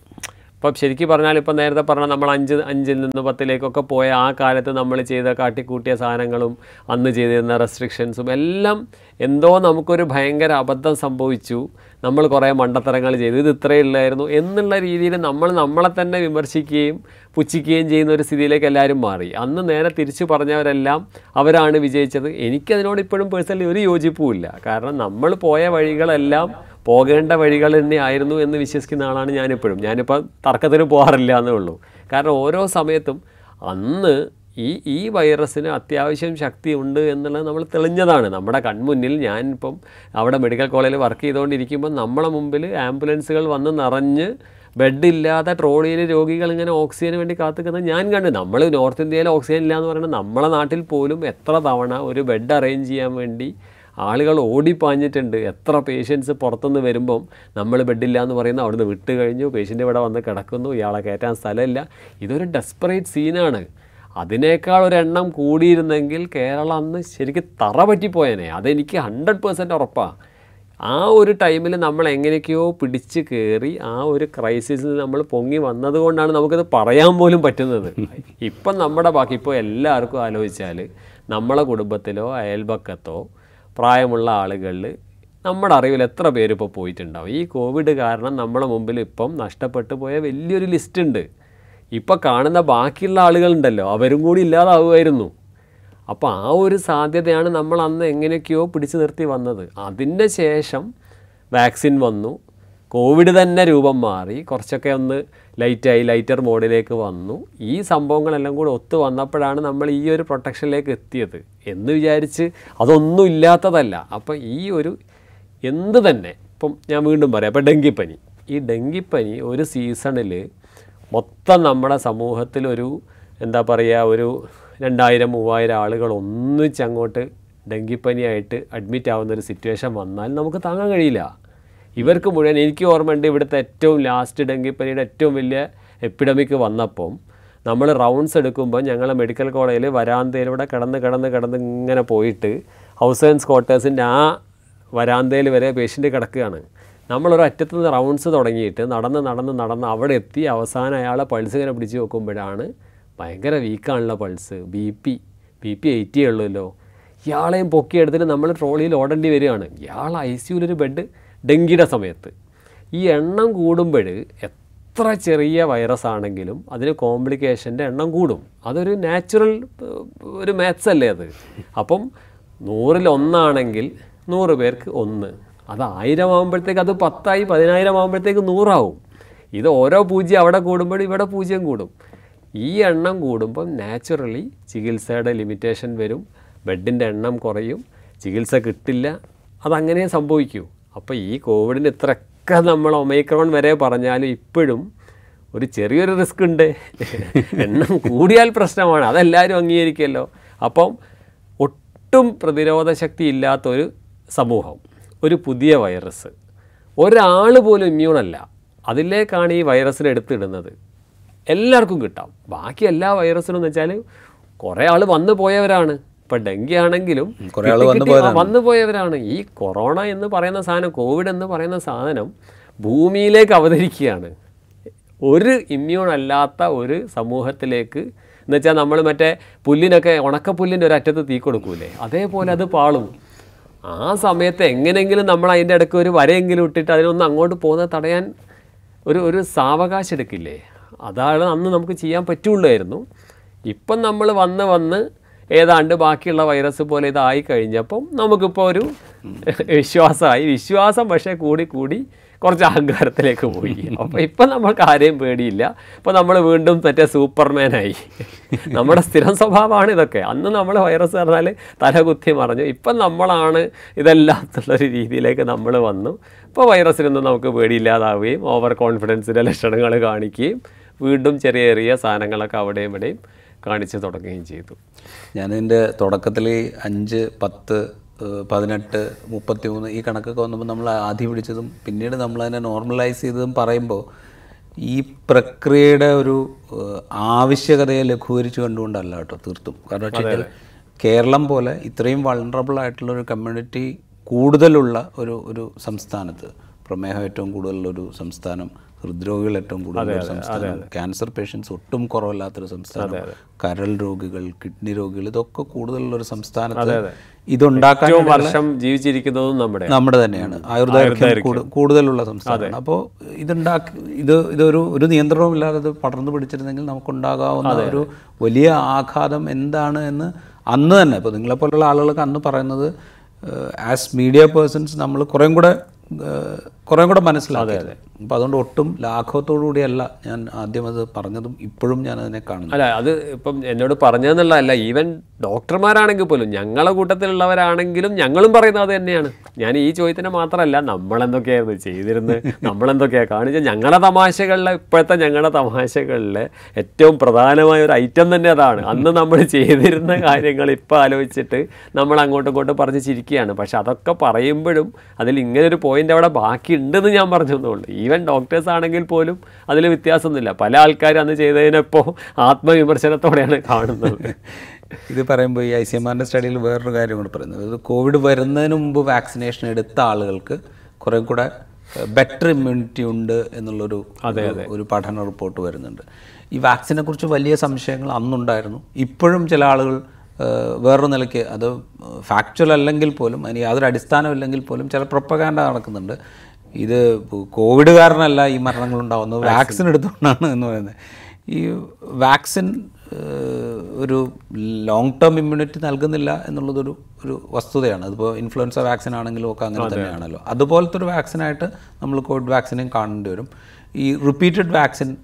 ഇപ്പം ശരിക്കും പറഞ്ഞാൽ ഇപ്പം നേരത്തെ പറഞ്ഞാൽ നമ്മൾ അഞ്ച് അഞ്ചിൽ നിന്ന് പത്തിലേക്കൊക്കെ പോയ ആ കാലത്ത് നമ്മൾ ചെയ്ത കാട്ടിക്കൂട്ടിയ സാധനങ്ങളും അന്ന് ചെയ്തിരുന്ന റെസ്ട്രിക്ഷൻസും എല്ലാം എന്തോ നമുക്കൊരു ഭയങ്കര അബദ്ധം സംഭവിച്ചു. നമ്മൾ കുറേ മണ്ടത്തരങ്ങൾ ചെയ്തു. ഇത് ഇത്രയേ ഉള്ളായിരുന്നു എന്നുള്ള രീതിയിൽ നമ്മൾ നമ്മളെ തന്നെ വിമർശിക്കുകയും പുച്ഛിക്കുകയും ചെയ്യുന്ന ഒരു സ്ഥിതിയിലേക്ക് എല്ലാവരും മാറി. അന്ന് നേരെ തിരിച്ചു പറഞ്ഞവരെല്ലാം അവരാണ് വിജയിച്ചത്. എനിക്കതിനോട് ഇപ്പോഴും പേഴ്സണലി ഒരു യോജിപ്പുമില്ല കാരണം നമ്മൾ പോയ വഴികളെല്ലാം പോകേണ്ട വഴികൾ തന്നെ ആയിരുന്നു എന്ന് വിശ്വസിക്കുന്ന ആളാണ് ഞാനിപ്പോഴും. ഞാനിപ്പോൾ തർക്കത്തിന് പോകാറില്ല എന്നേ ഉള്ളൂ. കാരണം ഓരോ സമയത്തും അന്ന് ഈ ഈ വൈറസിന് അത്യാവശ്യം ശക്തി ഉണ്ട് എന്നുള്ളത് നമ്മൾ തെളിഞ്ഞതാണ്. നമ്മുടെ കൺമുന്നിൽ ഞാനിപ്പം അവിടെ മെഡിക്കൽ കോളേജിൽ വർക്ക് ചെയ്തുകൊണ്ടിരിക്കുമ്പോൾ നമ്മളെ മുമ്പിൽ ആംബുലൻസുകൾ വന്ന് നിറഞ്ഞ് ബെഡില്ലാതെ ട്രോളിയിൽ രോഗികൾ ഇങ്ങനെ ഓക്സിജന് വേണ്ടി കാത്തുക്കുന്നത് ഞാൻ കണ്ടു. നമ്മൾ നോർത്ത് ഇന്ത്യയിൽ ഓക്സിജൻ ഇല്ല എന്ന് പറയുന്നത് നമ്മളെ നാട്ടിൽ പോലും എത്ര തവണ ഒരു ബെഡ് അറേഞ്ച് ചെയ്യാൻ വേണ്ടി ആളുകൾ ഓടിപ്പാഞ്ഞിട്ടുണ്ട്. എത്ര പേഷ്യൻസ് പുറത്തുനിന്ന് വരുമ്പം നമ്മൾ ബെഡില്ല എന്ന് പറയുന്ന അവിടുന്ന് വിട്ട് കഴിഞ്ഞു. പേഷ്യന്റ് ഇവിടെ വന്ന് കിടക്കുന്നു. ഇയാളെ കയറ്റാൻ സ്ഥലമില്ല. ഇതൊരു ഡെസ്പറേറ്റ് സീനാണ് അതിനേക്കാൾ ഒരെണ്ണം കൂടിയിരുന്നെങ്കിൽ കേരളം അന്ന് ശരിക്കും തറ പറ്റിപ്പോയനെ. അതെനിക്ക് ഹൺഡ്രഡ് പേഴ്സന്റ് ഉറപ്പാണ് ആ ഒരു ടൈമിൽ നമ്മൾ എങ്ങനെയൊക്കെയോ പിടിച്ച് കയറി ആ ഒരു ക്രൈസിസിൽ നമ്മൾ പൊങ്ങി വന്നതുകൊണ്ടാണ് നമുക്കത് പറയാൻ പോലും പറ്റുന്നത്. ഇപ്പം നമ്മുടെ ബാക്കി ഇപ്പോൾ എല്ലാവർക്കും ആലോചിച്ചാൽ നമ്മളെ കുടുംബത്തിലോ അയൽപക്കത്തോ പ്രായമുള്ള ആളുകളിൽ നമ്മുടെ അറിവിൽ എത്ര പേര് ഇപ്പോൾ പോയിട്ടുണ്ടാവും? ഈ കോവിഡ് കാരണം നമ്മുടെ മുമ്പിൽ ഇപ്പം നഷ്ടപ്പെട്ടു പോയ വലിയൊരു ലിസ്റ്റ് ഉണ്ട്. ഇപ്പോൾ കാണുന്ന ബാക്കിയുള്ള ആളുകളുണ്ടല്ലോ അവരും കൂടി ഇല്ലാതാവുമായിരുന്നു. അപ്പോൾ ആ ഒരു സാധ്യതയാണ് നമ്മൾ അന്ന് എങ്ങനെയൊക്കെയോ പിടിച്ചു നിർത്തി വന്നത്. അതിന്റെ ശേഷം വാക്സിൻ വന്നു. കോവിഡ് തന്നെ രൂപം മാറി. കുറച്ചൊക്കെ ഒന്ന് ലൈറ്റായി ലൈറ്റർ മോഡിലേക്ക് വന്നു. ഈ സംഭവങ്ങളെല്ലാം കൂടെ ഒത്തു വന്നപ്പോഴാണ് നമ്മൾ ഈ ഒരു പ്രൊട്ടക്ഷനിലേക്ക് എത്തിയത് എന്ന് വിചാരിച്ച് അതൊന്നും ഇല്ലാത്തതല്ല. അപ്പോൾ ഈ ഒരു എന്ത് തന്നെ ഇപ്പം ഞാൻ വീണ്ടും പറയാം അപ്പോൾ ഡെങ്കിപ്പനി. ഈ ഡെങ്കിപ്പനി ഒരു സീസണിൽ മൊത്തം നമ്മുടെ സമൂഹത്തിൽ ഒരു എന്താ പറയുക ഒരു രണ്ടായിരം മൂവായിരം ആളുകൾ ഒന്നിച്ചങ്ങോട്ട് ഡെങ്കിപ്പനിയായിട്ട് അഡ്മിറ്റ് ആവുന്ന ഒരു സിറ്റുവേഷൻ വന്നാൽ നമുക്ക് താങ്ങാൻ കഴിയില്ല. ഇവർക്ക് മുഴുവൻ എനിക്ക് ഓർമ്മയുണ്ട് ഇവിടുത്തെ ഏറ്റവും ലാസ്റ്റ് ഡെങ്കിപ്പനിയുടെ ഏറ്റവും വലിയ എപ്പിഡമിക് വന്നപ്പം നമ്മൾ റൗണ്ട്സ് എടുക്കുമ്പോൾ ഞങ്ങൾ മെഡിക്കൽ കോളേജിൽ വരാന്തയിലൂടെ കിടന്ന് കിടന്ന് കിടന്ന് ഇങ്ങനെ പോയിട്ട് ഹൗസ് ആൻഡ് ക്വാർട്ടേഴ്സിന്റെ ആ വരാന്തയിൽ വരെ പേഷ്യന്റ് കിടക്കുകയാണ്. നമ്മളൊരു അറ്റത്ത് നിന്ന് റൗണ്ട്സ് തുടങ്ങിയിട്ട് നടന്ന് നടന്ന് നടന്ന് അവിടെ എത്തി അവസാനം അയാളെ പൾസ് ഇങ്ങനെ പിടിച്ച് നോക്കുമ്പോഴാണ് ഭയങ്കര വീക്കാണല്ലോ pulse B P B P eighty ഉള്ളൂല്ലോ. ഇയാളെയും പൊക്കിയെടുത്തിട്ട് നമ്മൾ ട്രോളിയിൽ ഓടേണ്ടി വരികയാണ്. ഇയാൾ ഐ ബെഡ് ഡെങ്കിയുടെ സമയത്ത്. ഈ എണ്ണം കൂടുമ്പോൾ എത്ര ചെറിയ വൈറസ് ആണെങ്കിലും അതിന് കോംപ്ലിക്കേഷന്റെ എണ്ണം കൂടും. അതൊരു നാച്ചുറൽ ഒരു മാത്സ് അല്ലേ അത്? അപ്പം നൂറിൽ ഒന്നാണെങ്കിൽ നൂറ് പേർക്ക് ഒന്ന്. അത് ആയിരം ആകുമ്പോഴത്തേക്ക് അത് പത്തായി പതിനായിരം ആകുമ്പോഴത്തേക്ക് നൂറാവും. ഇത് ഓരോ പൂജ്യം അവിടെ കൂടുമ്പോൾ ഇവിടെ പൂജ്യം കൂടും. ഈ എണ്ണം കൂടുമ്പം നാച്ചുറലി ചികിത്സയുടെ ലിമിറ്റേഷൻ വരും. ബെഡിന്റെ എണ്ണം കുറയും. ചികിത്സ കിട്ടില്ല. അതങ്ങനെ സംഭവിക്കൂ. അപ്പോൾ ഈ കോവിഡിന് ഇത്രയൊക്കെ നമ്മൾ ഒമൈക്രോൺ വരെ പറഞ്ഞാലും ഇപ്പോഴും ഒരു ചെറിയൊരു റിസ്ക് ഉണ്ട്. എണ്ണം കൂടിയാൽ പ്രശ്നമാണ്. അതെല്ലാവരും അംഗീകരിക്കുമല്ലോ. അപ്പം ഒട്ടും പ്രതിരോധ ശക്തി ഇല്ലാത്തൊരു സമൂഹം ഒരു പുതിയ വൈറസ്. ഒരാൾ പോലും ഇമ്മ്യൂണല്ല അതിലേക്കാണ് ഈ വൈറസിനെ എടുത്തിടുന്നത്. എല്ലാവർക്കും കിട്ടാം. ബാക്കി എല്ലാ വൈറസിനും എന്ന് വെച്ചാൽ കുറേ ആൾ വന്നു പോയവരാണ്. ഇപ്പം ഡെങ്കി ആണെങ്കിലും വന്നു പോയവരാണ്. ഈ കൊറോണ എന്ന് പറയുന്ന സാധനം കോവിഡ് എന്ന് പറയുന്ന സാധനം ഭൂമിയിലേക്ക് അവതരിക്കുകയാണ്. ഒരു ഇമ്മ്യൂൺ അല്ലാത്ത ഒരു സമൂഹത്തിലേക്ക് എന്ന് വെച്ചാൽ നമ്മൾ മറ്റേ പുല്ലിനൊക്കെ ഉണക്കപ്പുല്ലിന്റെ ഒരു അറ്റത്ത് തീ കൊടുക്കൂലേ? അതേപോലെ അത് പാളും. ആ സമയത്ത് എങ്ങനെയെങ്കിലും നമ്മൾ അതിന്റെ ഇടയ്ക്ക് ഒരു വരയെങ്കിലും ഇട്ടിട്ട് അതിനൊന്നും അങ്ങോട്ട് പോകുന്നത് തടയാൻ ഒരു ഒരു സാവകാശം എടുക്കില്ലേ? അതാണ് അന്ന് നമുക്ക് ചെയ്യാൻ പറ്റുള്ളായിരുന്നു. ഇപ്പം നമ്മൾ വന്ന് വന്ന് ഏതാണ്ട് ബാക്കിയുള്ള വൈറസ് പോലെ ഇതായി കഴിഞ്ഞപ്പം നമുക്കിപ്പോൾ ഒരു വിശ്വാസമായി. വിശ്വാസം പക്ഷേ കൂടി കൂടി കുറച്ച് അഹങ്കാരത്തിലേക്ക് പോയി. അപ്പോൾ ഇപ്പം നമുക്ക് ആരെയും പേടിയില്ല. ഇപ്പോൾ നമ്മൾ വീണ്ടും മറ്റേ സൂപ്പർമാനായി നമ്മുടെ സ്ഥിരം സ്വഭാവമാണ് ഇതൊക്കെ. അന്ന് നമ്മൾ വൈറസ് പറഞ്ഞാൽ തലകുത്തി മറിഞ്ഞു. ഇപ്പം നമ്മളാണ് ഇതെല്ലാം രീതിയിലേക്ക് നമ്മൾ വന്നു. ഇപ്പോൾ വൈറസിനൊന്നും നമുക്ക് പേടിയില്ലാതാവുകയും ഓവർ കോൺഫിഡൻസിന്റെ ലക്ഷണങ്ങൾ കാണിക്കുകയും വീണ്ടും ചെറിയ ചെറിയ സാധനങ്ങളൊക്കെ അവിടെയും ഇവിടെയും കാണിച്ചു തുടങ്ങുകയും ചെയ്തു. ഞാനിതിന്റെ തുടക്കത്തിൽ അഞ്ച് പത്ത് പതിനെട്ട് മുപ്പത്തി മൂന്ന് ഈ കണക്കൊക്കെ വന്നപ്പോൾ നമ്മൾ ആദ്യം പിടിച്ചതും പിന്നീട് നമ്മൾ അതിനെ നോർമലൈസ് ചെയ്തതും പറയുമ്പോൾ ഈ പ്രക്രിയയുടെ ഒരു ആവശ്യകതയെ ലഘൂകരിച്ച് കണ്ടുകൊണ്ടല്ല കേട്ടോ തീർത്തും. കാരണം വെച്ചാൽ കേരളം പോലെ ഇത്രയും വൾണറബിൾ ആയിട്ടുള്ള ഒരു കമ്മ്യൂണിറ്റി കൂടുതലുള്ള ഒരു ഒരു സംസ്ഥാനത്ത് പ്രമേഹം ഏറ്റവും കൂടുതലുള്ള ഒരു സംസ്ഥാനം ഹൃദ്രോഗികൾ ഏറ്റവും കൂടുതൽ സംസ്ഥാനം. ക്യാൻസർ പേഷ്യൻസ് ഒട്ടും കുറവില്ലാത്തൊരു സംസ്ഥാനം. കരൾ രോഗികൾ കിഡ്നി രോഗികൾ ഇതൊക്കെ കൂടുതലുള്ള ഒരു സംസ്ഥാനത്ത് ഇതുണ്ടാക്കാൻ വർഷം ജീവിച്ചിരിക്കുന്നതും നമ്മുടെ നമ്മുടെ തന്നെയാണ്. ആയുർദൈർഘ്യം കൂടു- കൂടുതലുള്ള സംസ്ഥാനമാണ്. അപ്പോൾ ഇതുണ്ടാക്കി ഇത് ഇതൊരു ഒരു നിയന്ത്രണവും ഇല്ലാതെ ഇത് പടർന്നു പിടിച്ചിരുന്നെങ്കിൽ നമുക്കുണ്ടാകാവുന്ന ഒരു വലിയ ആഘാതം എന്താണ് എന്ന് അന്ന് തന്നെ ഇപ്പോൾ നിങ്ങളെപ്പോലുള്ള ആളുകൾക്ക് അന്ന് പറയുന്നത് ആസ് മീഡിയ പേഴ്സൺസ് നമ്മൾ കുറേം കൂടെ കുറേം കൂടെ മനസ്സിലാക്കി അപ്പോൾ അതുകൊണ്ട് ഒട്ടും ലാഘവത്തോടു കൂടിയല്ല ഞാൻ ആദ്യം അത് പറഞ്ഞതും ഇപ്പോഴും ഞാൻ അതിനെ കാണുന്നു അല്ല അത് ഇപ്പം എന്നോട് പറഞ്ഞതെന്നുള്ളതല്ല ഈവൻ ഡോക്ടർമാരാണെങ്കിൽ പോലും ഞങ്ങളെ കൂട്ടത്തിലുള്ളവരാണെങ്കിലും ഞങ്ങളും പറയുന്നത് അത് തന്നെയാണ്. ഞാൻ ഈ ചോദ്യത്തിന് മാത്രമല്ല നമ്മളെന്തൊക്കെയായിരുന്നു ചെയ്തിരുന്നത് നമ്മളെന്തൊക്കെയാണ് കാണിച്ചത്? ഞങ്ങളുടെ തമാശകളിലെ ഇപ്പോഴത്തെ ഞങ്ങളുടെ തമാശകളിലെ ഏറ്റവും പ്രധാനമായ ഒരു ഐറ്റം തന്നെ അതാണ്. അന്ന് നമ്മൾ ചെയ്തിരുന്ന കാര്യങ്ങൾ ഇപ്പോൾ ആലോചിച്ചിട്ട് നമ്മൾ അങ്ങോട്ടും ഇങ്ങോട്ടും പറഞ്ഞ് ചിരിക്കുകയാണ്. പക്ഷെ അതൊക്കെ പറയുമ്പോഴും അതിൽ ഇങ്ങനെ ഒരു പോയിന്റ് അവിടെ ബാക്കിയുണ്ടെന്ന് ഞാൻ പറഞ്ഞെന്നുള്ളൂ ഈവൻ ഡോക്ടേഴ്സ് ആണെങ്കിൽ പോലും അതിൽ വ്യത്യാസമൊന്നുമില്ല. പല ആൾക്കാരും അന്ന് ചെയ്തതിനിപ്പോൾ ആത്മവിമർശനത്തോടെയാണ് കാണുന്നത്. ഇത് പറയുമ്പോൾ ഈ ഐ സി എം ആറിന്റെ സ്റ്റഡിയിൽ വേറൊരു കാര്യം കൂടെ പറയുന്നത്. ഇത് കോവിഡ് വരുന്നതിന് മുമ്പ് വാക്സിനേഷൻ എടുത്ത ആളുകൾക്ക് കുറേ കൂടെ ബെറ്റർ ഇമ്മ്യൂണിറ്റി ഉണ്ട് എന്നുള്ളൊരു ഒരു- ഒരു പഠന റിപ്പോർട്ട് വരുന്നുണ്ട്. ഈ വാക്സിനെ കുറിച്ച് വലിയ സംശയങ്ങൾ അന്നുണ്ടായിരുന്നു. ഇപ്പോഴും ചില ആളുകൾ വേറൊരു നിലയ്ക്ക് അത് ഫാക്ച്വൽ അല്ലെങ്കിൽ പോലും അതിന് യാതൊരു അടിസ്ഥാനമില്ലെങ്കിൽ പോലും ചില പ്രൊപ്പകാൻഡ നടക്കുന്നുണ്ട്. ഇത് കോവിഡ് കാരണമല്ല ഈ മരണങ്ങൾ ഉണ്ടാകുന്നത് വാക്സിൻ എടുത്തുകൊണ്ടാണ് എന്ന് പറയുന്നത്. ഈ വാക്സിൻ ഒരു ലോങ് ടേം ഇമ്മ്യൂണിറ്റി നൽകുന്നില്ല എന്നുള്ളതൊരു ഒരു വസ്തുതയാണ്. അതിപ്പോൾ ഇൻഫ്ലുവൻസ വാക്സിൻ ആണെങ്കിലും ഒക്കെ അങ്ങനെ തന്നെയാണല്ലോ. അതുപോലത്തെ ഒരു വാക്സിനായിട്ട് നമ്മൾ കോവിഡ് വാക്സിനെയും കാണേണ്ടി വരും. ഈ റിപ്പീറ്റഡ് വാക്സിൻ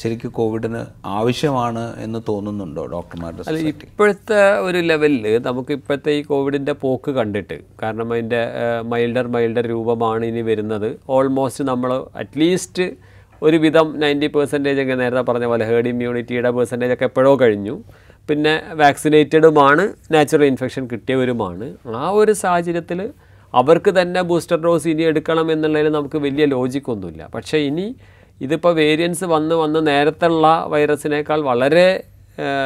ശരിക്കും കോവിഡിന് ആവശ്യമാണ് എന്ന് തോന്നുന്നുണ്ടോ ഡോക്ടർമാരുടെ അല്ല ഇപ്പോഴത്തെ ഒരു ലെവലിൽ നമുക്ക് ഇപ്പോഴത്തെ ഈ കോവിഡിന്റെ പോക്ക് കണ്ടിട്ട് കാരണം അതിന്റെ മൈൽഡർ മൈൽഡർ രൂപമാണ് ഇനി വരുന്നത്. ഓൾമോസ്റ്റ് നമ്മൾ അറ്റ്ലീസ്റ്റ് ഒരുവിധം നയന്റി പെർസെന്റേജ് ഒക്കെ നേരത്തെ പറഞ്ഞ പോലെ ഹേർഡ് ഇമ്മ്യൂണിറ്റിയുടെ പെർസെന്റേജ് ഒക്കെ എപ്പോഴോ കഴിഞ്ഞു. പിന്നെ വാക്സിനേറ്റഡുമാണ് നാച്ചുറൽ ഇൻഫെക്ഷൻ കിട്ടിയവരുമാണ്. ആ ഒരു സാഹചര്യത്തിൽ അവർക്ക് തന്നെ ബൂസ്റ്റർ ഡോസ് ഇനി എടുക്കണം എന്നുള്ളതിൽ നമുക്ക് വലിയ ലോജിക്കൊന്നുമില്ല പക്ഷേ ഇനി ഇതിപ്പോൾ വേരിയൻസ് വന്ന് വന്ന് നേരത്തുള്ള വൈറസിനേക്കാൾ വളരെ